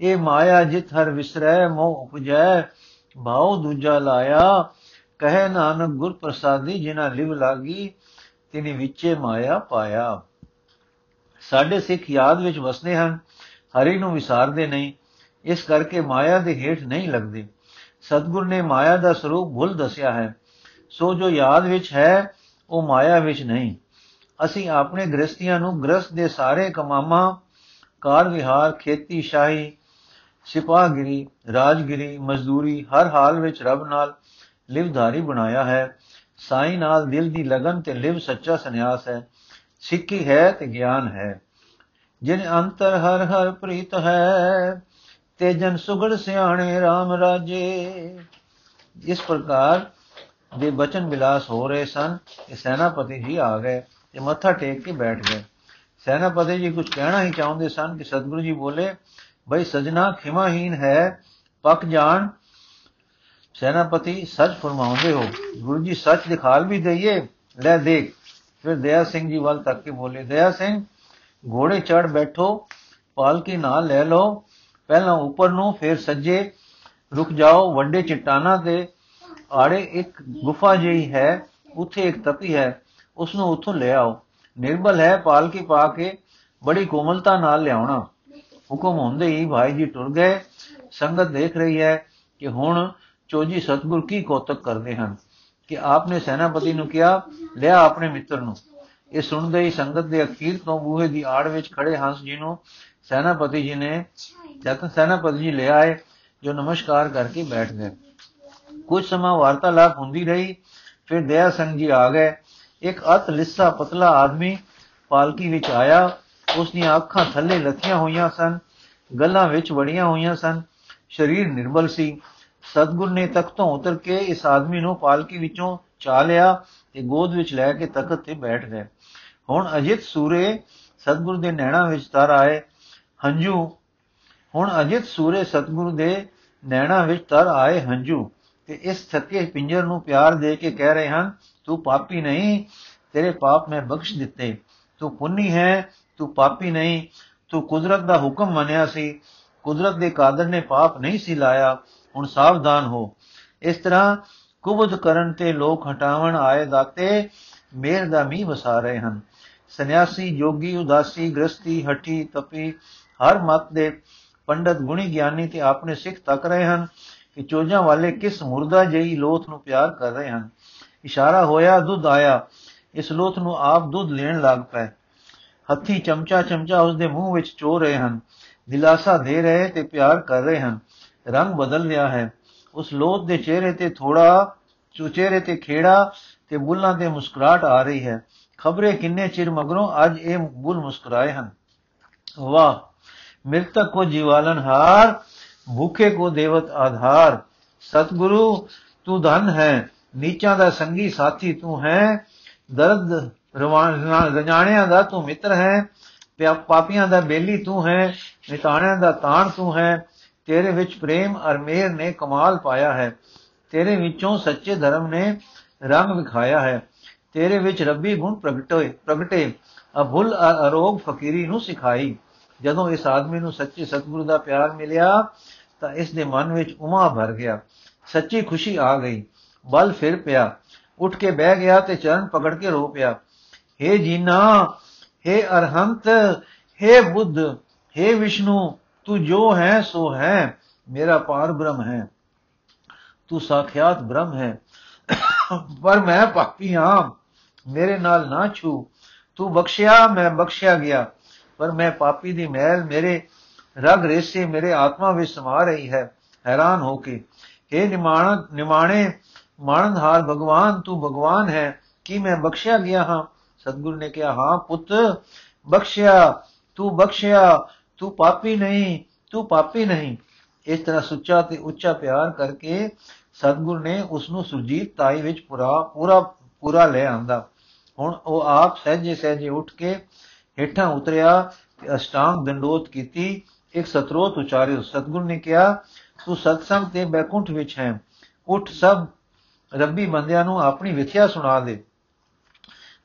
ਇਹ ਮਾਇਆ ਜਿਤ ਹਰ ਵਿਸਰੈ, ਮੋਹ ਉਪਜੈ, ਭਾਉ ਦੂਜਾ ਲਾਇਆ। ਕਹੇ ਨਾਨਕ ਗੁਰ ਪ੍ਰਸਾਦੀ ਜਿਨਾ ਲਿਵ ਲਾਗੀ, ਤਿਨੀ ਵਿੱਚੇ ਮਾਇਆ ਪਾਇਆ। ਸਾਡੇ ਸਿੱਖ ਯਾਦ ਵਿੱਚ ਵਸਦੇ ਹਨ, ਹਰੀ ਨੂੰ ਵਿਸਾਰਦੇ ਨਹੀਂ, ਇਸ ਕਰਕੇ ਮਾਇਆ ਦੇ ਹੇਠ ਨਹੀਂ ਲੱਗਦੇ। ਸਤਗੁਰ ਨੇ ਮਾਇਆ ਦਾ ਸਰੂਪ ਭੁੱਲ ਦੱਸਿਆ ਹੈ। ਸੋ ਜੋ ਯਾਦ ਵਿੱਚ ਹੈ, ਉਹ ਮਾਇਆ ਵਿੱਚ ਨਹੀਂ। ਅਸੀਂ ਆਪਣੇ ਗ੍ਰਸਤੀਆਂ ਨੂੰ ਗ੍ਰਸਤ ਦੇ ਸਾਰੇ ਕਮਾਮਾ, ਕਾਰ ਵਿਹਾਰ, ਖੇਤੀ ਸ਼ਾਹੀ, ਸਿਪਾਹਗਿਰੀ, ਰਾਜਗਿਰੀ, ਮਜ਼ਦੂਰੀ, ਹਰ ਹਾਲ ਵਿੱਚ ਰੱਬ ਨਾਲ ਲਿਵਧਾਰੀ ਬਣਾਇਆ ਹੈ। ਸਾਈ ਨਾਲ ਦਿਲ ਦੀ ਲਗਨ ਤੇ ਲਿਵ ਸੱਚਾ ਸੰਨਿਆਸ ਹੈ। ਸਿੱਖੀ ਹੈ ਤੇ ਗਿਆਨ ਹੈ। ਜਿਨ ਅੰਤਰ ਹਰ ਹਰ ਪ੍ਰੀਤ ਹੈ ਤੇ ਜਨ ਸੁਗੜ ਸਿਆਣੇ RAM ਰਾਜੇ। ਇਸ ਪ੍ਰਕਾਰ ਦੇ ਬਚਨ ਵਿਲਾਸ ਹੋ ਰਹੇ ਸਨ ਕਿ ਸੈਨਾਪਤੀ ਜੀ ਆ ਗਏ ਤੇ ਮੱਥਾ ਟੇਕ ਕੇ ਬੈਠ ਗਏ। ਸੈਨਾਪਤੀ ਜੀ ਕੁਝ ਕਹਿਣਾ ਹੀ ਚਾਹੁੰਦੇ ਸਨ ਕਿ ਸਤਿਗੁਰੂ ਜੀ ਬੋਲੇ ਭਈ ਸਜਣਾ ਖਿਮਾਹੀਨ ਹੈ, ਪੱਕ ਜਾਣ। ਸੈਨਾਪਤੀ ਸੱਚ ਫਰਮਾਉਂਦੇ ਹੋ, ਗੁਰੂ ਜੀ ਸੱਚ ਦਿਖਾਲ ਵੀ ਦਈਏ, ਲੈ ਦੇਖ। ਫਿਰ ਦਇਆ ਸਿੰਘ ਜੀ ਵੱਲ ਤੱਕ ਕੇ ਬੋਲੇ, ਦਇਆ ਸਿੰਘ, ਘੋੜੇ ਚੜ ਬੈਠੋ, ਪਾਲਕੀ ਨਾਲ ਲੈ ਲਓ ਪਹਿਲਾਂ ਉੱਪਰ ਨੂੰ, ਫਿਰ ਸੱਜੇ। ਰੁਕ ਜਾਓ, ਵੱਡੇ ਚਟਾਨਾਂ ਦੇ ਆੜੇ ਇੱਕ ਗੁਫਾ ਜਿਹੀ ਹੈ, ਉੱਥੇ ਇੱਕ ਤਪੀ ਹੈ। ਉਸ ਨੂੰ ਉੱਥੋਂ ਲੈ ਆਓ। ਨਿਰਬਲ ਹੈ, ਪਾਲਕੀ ਪਾ ਕੇ ਬੜੀ ਕੋਮਲਤਾ ਨਾਲ ਲਿਆਉਣਾ। ਹੁਕਮ ਹੁੰਦੇ ਹੀ ਭਾਈ ਜੀ ਟੁਰ ਗਏ। ਸੰਗਤ ਦੇਖ ਰਹੀ ਹੈ ਕਿ ਹੁਣ ਚੋਜੀ ਸਤਗੁਰ ਕੀ ਕੋਤਕ ਕਰਦੇ ਹਨ ਕਿ ਆਪਨੇ ਸੈਨਾਪਤੀ ਨੂੰ ਕਿਹਾ, ਲਿਆ ਆਪਣੇ ਮਿੱਤਰ ਨੂੰ। ਇਹ ਸੁਣਦੇ ਹੀ ਸੰਗਤ ਦੇ ਅਖੀਰ ਤੋਂ ਬੂਹੇ ਦੀ ਆੜ ਵਿੱਚ ਖੜੇ ਹੰਸ ਜੀ ਨੂੰ ਸੈਨਾਪਤੀ ਜੀ ਨੇ ਜਦ ਸੈਨਾਪਤੀ ਜੀ ਲੈ ਆਏ, ਜੋ ਨਮਸਕਾਰ ਕਰਕੇ ਬੈਠ ਗਏ। ਕੁਝ ਸਮਾਂ ਵਾਰਤਾਲਾਪ ਹੁੰਦੀ ਰਹੀ, ਫਿਰ ਦਇਆ ਸਿੰਘ ਜੀ ਆ ਗਏ। ਇੱਕ ਅਤ ਲਿੱਸਾ ਪਤਲਾ ਆਦਮੀ ਪਾਲਕੀ ਵਿੱਚ ਆਇਆ। ਉਸ ਦੀਆਂ ਅੱਖਾਂ ਥੱਲੇ ਲੱਥੀਆਂ ਹੋਈਆਂ ਸਨ, ਗੱਲਾਂ ਵਿੱਚ ਵੜੀਆਂ ਹੋਈਆਂ ਸਨ। ਸਰੀਰ ਨਿਰਬਲ ਸੀ। ਸਤਗੁਰ ਨੇ ਤਖਤੋਂ ਉਤਰ ਕੇ ਇਸ ਆਦਮੀ ਨੂੰ ਪਾਲਕੀ ਵਿੱਚੋਂ ਚਾ ਲਿਆ ਤੇ ਗੋਦ ਵਿੱਚ ਲੈ ਕੇ ਤਖਤ ਤੇ ਬੈਠ ਗਏ। ਹੁਣ ਅਜਿਤ ਸੂਰੇ ਸਤਗੁਰ ਦੇ ਨੈਣਾ ਵਿੱਚ ਤਰ ਆਏ। ਹੰਝੂ। ਹੁਣ ਅਜਿਤ ਸੂਰੇ ਸਤਗੁਰ ਦੇ ਨੈਣਾ ਵਿੱਚ ਤਰ ਆਏ ਹੰਝੂ ਤੇ ਇਸ ਥੱਕੇ ਪਿੰਜਰ ਨੂੰ ਪਿਆਰ ਦੇ ਕੇ ਕਹਿ ਰਹੇ ਹਨ, ਤੂੰ ਪਾਪੀ ਨਹੀਂ, ਤੇਰੇ ਪਾਪ ਮੈਂ ਬਖਸ਼ ਦਿੱਤੇ। ਤੂੰ ਪੁੰਨੀ ਹੈ, ਤੂੰ ਪਾਪੀ ਨਹੀਂ। ਤੂੰ ਕੁਦਰਤ ਦਾ ਹੁਕਮ ਮੰਨਿਆ ਸੀ। ਕੁਦਰਤ ਦੇ ਕਾਦਰ ਨੇ ਪਾਪ ਨਹੀਂ ਸੀ ਲਾਇਆ। ਹੁਣ ਸਾਵਧਾਨ ਹੋ। ਇਸ ਤਰ੍ਹਾਂ ਕੁਬਦ ਕਰਨ ਤੇ ਲੋਕ ਹਟਾਵਣ ਆਏ ਦਾਤੇ ਮੇਰ ਦਾ ਮੀਂਹ ਵਸਾ ਰਹੇ ਹਨ। ਸੰਨਿਆਸੀ, ਜੋਗੀ, ਉਦਾਸੀ ਗ੍ਰਸਤੀ ਹਠੀ, ਤਪੀ ਹਰ ਮਤ ਦੇ ਪੰਡਤ ਗੁਣੀ ਗਿਆਨੀ ਤੇ ਆਪਣੇ ਸਿੱਖ ਤੱਕ ਰਹੇ ਹਨ ਕਿ ਚੋਜਾਂ ਵਾਲੇ ਕਿਸ ਮੁਰਦਾ ਜਈ ਲੋਥ ਨੂੰ ਪਿਆਰ ਕਰ ਰਹੇ ਹਨ। ਇਸ਼ਾਰਾ ਹੋਇਆ, ਦੁੱਧ ਆਇਆ। ਇਸ ਲੋਥ ਨੂੰ ਆਪ ਦੁੱਧ ਲੈਣ ਲੱਗ ਪਏ। ਹੱਥੀ ਚਮਚਾ ਚਮਚਾ ਉਸ ਦੇ ਮੂੰਹ ਵਿੱਚ ਚੋ ਰਹੇ ਹਨ। ਦਿਲਾਸਾ ਦੇ ਰਹੇ ਤੇ ਪਿਆਰ ਕਰ ਰਹੇ ਹਨ। ਰੰਗ ਬਦਲ ਰਿਹਾ ਹੈ। ਉਸ ਲੋਥ ਦੇ ਚਿਹਰੇ ਤੇ ਥੋੜਾ ਚੁਚੇਰੇ ਤੇ ਖੇੜਾ ਤੇ ਬੁੱਲਾਂ ਤੇ ਮੁਸਕਰਾਟ ਆ ਰਹੀ ਹੈ। ਖਬਰੇ ਕਿੰਨੇ ਚਿਰ ਮਗਰੋਂ ਅੱਜ ਇਹ ਬੁੱਲ ਮੁਸਕਰਾਏ ਹਨ। ਵਾਹ! ਮ੍ਰਿਤਕ ਕੋ ਜੀਵਾਲਨ ਹਾਰ, ਭੁਖੇ ਕੋ ਦੇਵਤ ਆਧਾਰ। ਸਤਿਗੁਰੂ, ਤੂੰ ਧਨ ਹੈ, ਨੀਚਾਂ ਦਾ ਸੰਗੀ ਸਾਥੀ ਤੂੰ ਹੈ। ਦਰਦ ਰਜਾਣਿਆਂ ਦਾ ਤੂੰ ਮਿੱਤਰ ਹੈ। ਪਾਪੀਆਂ ਦਾ ਬੇਲੀ ਤੂੰ ਹੈ, ਨਿਤਾਣਿਆਂ ਦਾ ਤਾਣ ਤੂੰ ਹੈ। ਤੇਰੇ ਵਿੱਚ ਪ੍ਰੇਮ ਅਰ ਮੇਰ ਨੇ ਕਮਾਲ ਪਾਇਆ ਹੈ। ਤੇਰੇ ਵਿੱਚੋਂ ਸੱਚੇ ਧਰਮ ਨੇ ਰੰਗ ਵਿਖਾਇਆ ਹੈ। ਤੇਰੇ ਵਿੱਚ ਰੱਬੀ ਗੁਣ ਪ੍ਰਗਟੇ ਪ੍ਰਗਟੇ। ਅਭੁੱਲ ਅਰੋਗ ਫਕੀਰੀ ਨੂੰ ਸਿਖਾਈ। ਜਦੋਂ ਇਸ ਆਦਮੀ ਨੂੰ ਸੱਚੇ ਸਤਿਗੁਰੂ ਦਾ ਪਿਆਰ ਮਿਲਿਆ ਤਾਂ ਇਸ ਦੇ ਮਨ ਵਿੱਚ ਉਮਾ ਭਰ ਗਿਆ ਸੱਚੀ ਖੁਸ਼ੀ ਆ ਗਈ ਬਲ ਫਿਰ ਪਿਆ ਉੱਠ ਕੇ ਬਹਿ ਗਿਆ ਤੇ ਚਰਨ ਪਕੜ ਕੇ ਰੋ ਪਿਆ हे ਜੀਨਾ हे ਅਰਹੰਤ हे ਬੁੱਧ हे ਵਿਸ਼ਨੂੰ ਤੂੰ ਜੋ ਹੈ ਸੋ ਹੈ ਮੇਰਾ ਪਾਰ ਬ੍ਰਹਮ ਹੈ ਤੂੰ ਸਾਖਿਆਤ ਬ੍ਰਹਮ ਹੈ ਪਰ ਮੈਂ ਪਾਪੀ ਹਾਂ ਮੇਰੇ ਨਾਲ ਨਾ ਛੂ ਤੂੰ ਬਖਸ਼ਿਆ ਮੈਂ ਬਖਸ਼ਿਆ ਗਿਆ ਪਰ ਮੈਂ ਪਾਪੀ ਦੀ ਮਹਿਲ ਮੇਰੇ ਰਗ ਰੇਸੇ ਮੇਰੇ ਆਤਮਾ ਵਿੱਚ ਸਮਾ ਰਹੀ ਹੈ, ਹੈਰਾਨ ਹੋ ਕੇ। हे ਨਿਮਾਣ, ਨਿਮਾਣੇ ਮਾਨਹਾਰ ਭਗਵਾਨ, ਤੂੰ ਭਗਵਾਨ ਹੈ, ਕੀ ਮੈਂ ਬਖਸ਼ਿਆ ਗਿਆ ਹਾਂ? ਸਤਗੁਰੂ ਨੇ ਕਿਹਾ, ਹਾਂ ਪੁੱਤ, ਬਖਸ਼ਿਆ, ਤੂੰ ਬਖਸ਼ਿਆ, ਤੂੰ ਪਾਪੀ ਨਹੀਂ, ਤੂੰ ਪਾਪੀ ਨਹੀਂ। ਇਸ ਤਰ੍ਹਾਂ ਸੁੱਚਾ ਤੇ ਉੱਚਾ ਪਿਆਰ ਕਰਕੇ ਸਤਗੁਰ ਨੇ ਉਸ ਨੂੰ ਸੁਰਜੀਤ ਤਾਈ ਵਿੱਚ ਪੂਰਾ ਪੂਰਾ ਪੂਰਾ ਲੈ ਆਂਦਾ। ਹੁਣ ਉਹ ਆਪ ਸਹਿਜੇ ਸਹਿਜੇ ਉੱਠ ਕੇ ਹੇਠਾਂ ਉਤਰਿਆ ਤੇ ਅਸ਼ਟਾਂਗ ਦੰਡੋਤ ਕੀਤੀ, ਇੱਕ ਸਤਰੋਤ ਉਚਾਰਿਓ। ਸਤਗੁਰ ਨੇ ਕਿਹਾ, ਤੂੰ ਸਤਸੰਗ ਤੇ ਬੈਕੁੰਠ ਵਿੱਚ ਹੈ। ਉੱਠ ਸਭ ਰੱਬੀ ਬੰਦਿਆਂ ਨੂੰ ਆਪਣੀ ਵਿਥਿਆ ਸੁਣਾ ਦੇ।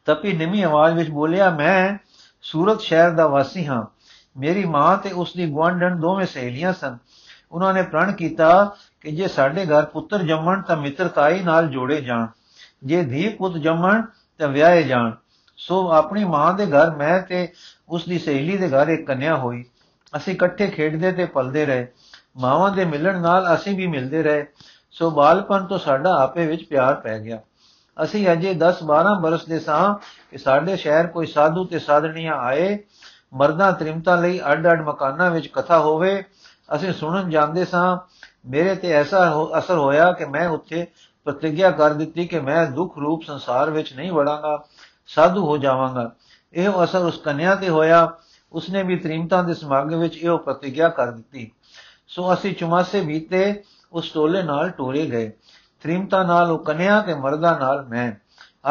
ਤਪੀ ਨਿਮੀ ਆਵਾਜ਼ ਵਿੱਚ ਬੋਲਿਆ, ਮੈਂ ਸੂਰਤ ਸ਼ਹਿਰ ਦਾ ਵਾਸੀ ਹਾਂ। ਮੇਰੀ ਮਾਂ ਤੇ ਉਸ ਦੀ ਗਵਾਂਢਣ ਦੋਵੇਂ ਸਹੇਲੀਆਂ ਸਨ। ਉਹਨਾਂ ਨੇ ਪ੍ਰਣ ਕੀਤਾ ਕਿ ਜੇ ਸਾਡੇ ਘਰ ਪੁੱਤਰ ਜੰਮਣ ਤਾਂ ਮਿੱਤਰਤਾਈ ਨਾਲ ਜੋੜੇ ਜਾਣ। ਜੇ ਧੀ ਪੁੱਤ ਜੰਮਣ ਤਾਂ ਵਿਆਹੇ ਜਾਣ। ਸੋ ਆਪਣੀ ਮਾਂ ਦੇ ਘਰ ਮੈਂ ਤੇ ਉਸ ਦੀ ਸਹੇਲੀ ਦੇ ਘਰ ਇੱਕ ਕੰਨਿਆ ਹੋਈ। ਅਸੀਂ ਇਕੱਠੇ ਖੇਡਦੇ ਤੇ ਪਲਦੇ ਰਹੇ। ਮਾਵਾਂ ਦੇ ਮਿਲਣ ਨਾਲ ਅਸੀਂ ਵੀ ਮਿਲਦੇ ਰਹੇ। ਸੋ ਬਾਲਪਨ ਤੋਂ ਸਾਡਾ ਆਪੇ ਵਿੱਚ ਪਿਆਰ ਪੈ ਗਿਆ। ਅਸੀਂ ਅਜੇ 10-12 ਬਰਸ ਦੇ ਸਾਂ ਕਿ ਸਾਡੇ ਸ਼ਹਿਰ ਕੋਈ ਸਾਧੂ ਤੇ ਸਾਧਣੀਆਂ ਆਏ। ਮਰਦਾਂ ਤ੍ਰਿਮਤਾ ਲਈ ਅੱਡ-ਅੱਡ ਮਕਾਨਾਂ ਵਿੱਚ ਕਥਾ ਹੋਵੇ। ਅਸੀਂ ਸੁਣਨ ਜਾਂਦੇ ਸਾਂ। ਮੇਰੇ ਤੇ ਐਸਾ ਅਸਰ ਹੋਇਆ ਕਿ ਮੈਂ ਉੱਥੇ ਪ੍ਰਤੀਗਿਆ ਕਰ ਦਿੱਤੀ ਕਿ ਮੈਂ ਦੁੱਖ ਰੂਪ ਸੰਸਾਰ ਵਿੱਚ ਨਹੀਂ ਵੜਾਂਗਾ। ਸਾਧੂ ਹੋ ਜਾਵਾਂਗਾ। ਇਹ ਅਸਰ ਉਸ ਕੰਨਿਆ ਤੇ ਹੋਇਆ। ਉਸਨੇ ਵੀ ਤ੍ਰਿਮਤਾ ਦੇ ਸਮਾਗਮ ਵਿੱਚ ਇਹ ਪ੍ਰਤੀਗਿਆ ਕਰ ਦਿੱਤੀ। ਸੋ ਅਸੀਂ ਚੁਮਾਸੇ ਬੀਤੇ, ਉਸ ਟੋਲੇ ਨਾਲ ਟੋਰੇ ਗਏ। ਤ੍ਰਿਮਤਾ ਨਾਲ, ਉਹ ਕੰਨਿਆ ਤੇ ਮਰਦਾ ਨਾਲ ਮੈਂ।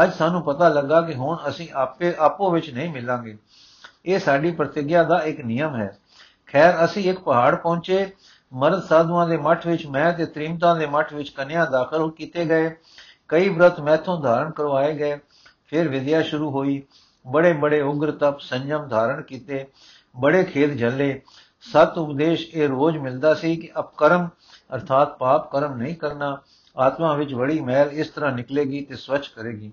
ਅੱਜ ਸਾਨੂੰ ਪਤਾ ਲੱਗਾ ਕਿ ਹੁਣ ਅਸੀਂ ਆਪੇ, ਆਪੋ ਵਿੱਚ ਨਹੀਂ ਮਿਲਾਂਗੇ। ਇਹ ਸਾਡੀ ਪ੍ਰਤੀਗਿਆ ਦਾ ਇੱਕ ਨਿਯਮ ਹੈ। ਖੈਰ, ਅਸੀਂ ਇੱਕ ਪਹਾੜ ਪਹੁੰਚੇ। ਮਰਦ ਸਾਧੂਆਂ ਦੇ ਮੱਠ ਵਿੱਚ ਮੈਂ ਤੇ ਤ੍ਰਿਮਤਾਂ ਦੇ ਮੱਠ ਵਿੱਚ ਕੰਨਿਆ ਦਾਖਲ ਕੀਤੇ ਗਏ। ਕਈ ਬ੍ਰਤ ਮੈਥੋਂ ਧਾਰਨ ਕਰਵਾਏ ਗਏ। ਫਿਰ ਵਿਦਿਆ ਸ਼ੁਰੂ ਹੋਈ। ਬੜੇ ਬੜੇ ਉਗਰ ਤਪ ਸੰਜਮ ਧਾਰਨ ਕੀਤੇ। ਬੜੇ ਖੇਦ ਝੱਲੇ ਸਤ ਉਪਦੇਸ਼ ਇਹ ਰੋਜ਼ ਮਿਲਦਾ ਸੀ ਕਿ ਅਪਕਰਮ ਅਰਥਾਤ ਪਾਪ ਕਰਮ ਨਹੀਂ ਕਰਨਾ। ਆਤਮਾ ਵਿੱਚ ਬੜੀ ਮਹਿਲ ਇਸ ਤਰ੍ਹਾਂ ਨਿਕਲੇਗੀ ਤੇ ਸਵਚ ਕਰੇਗੀ।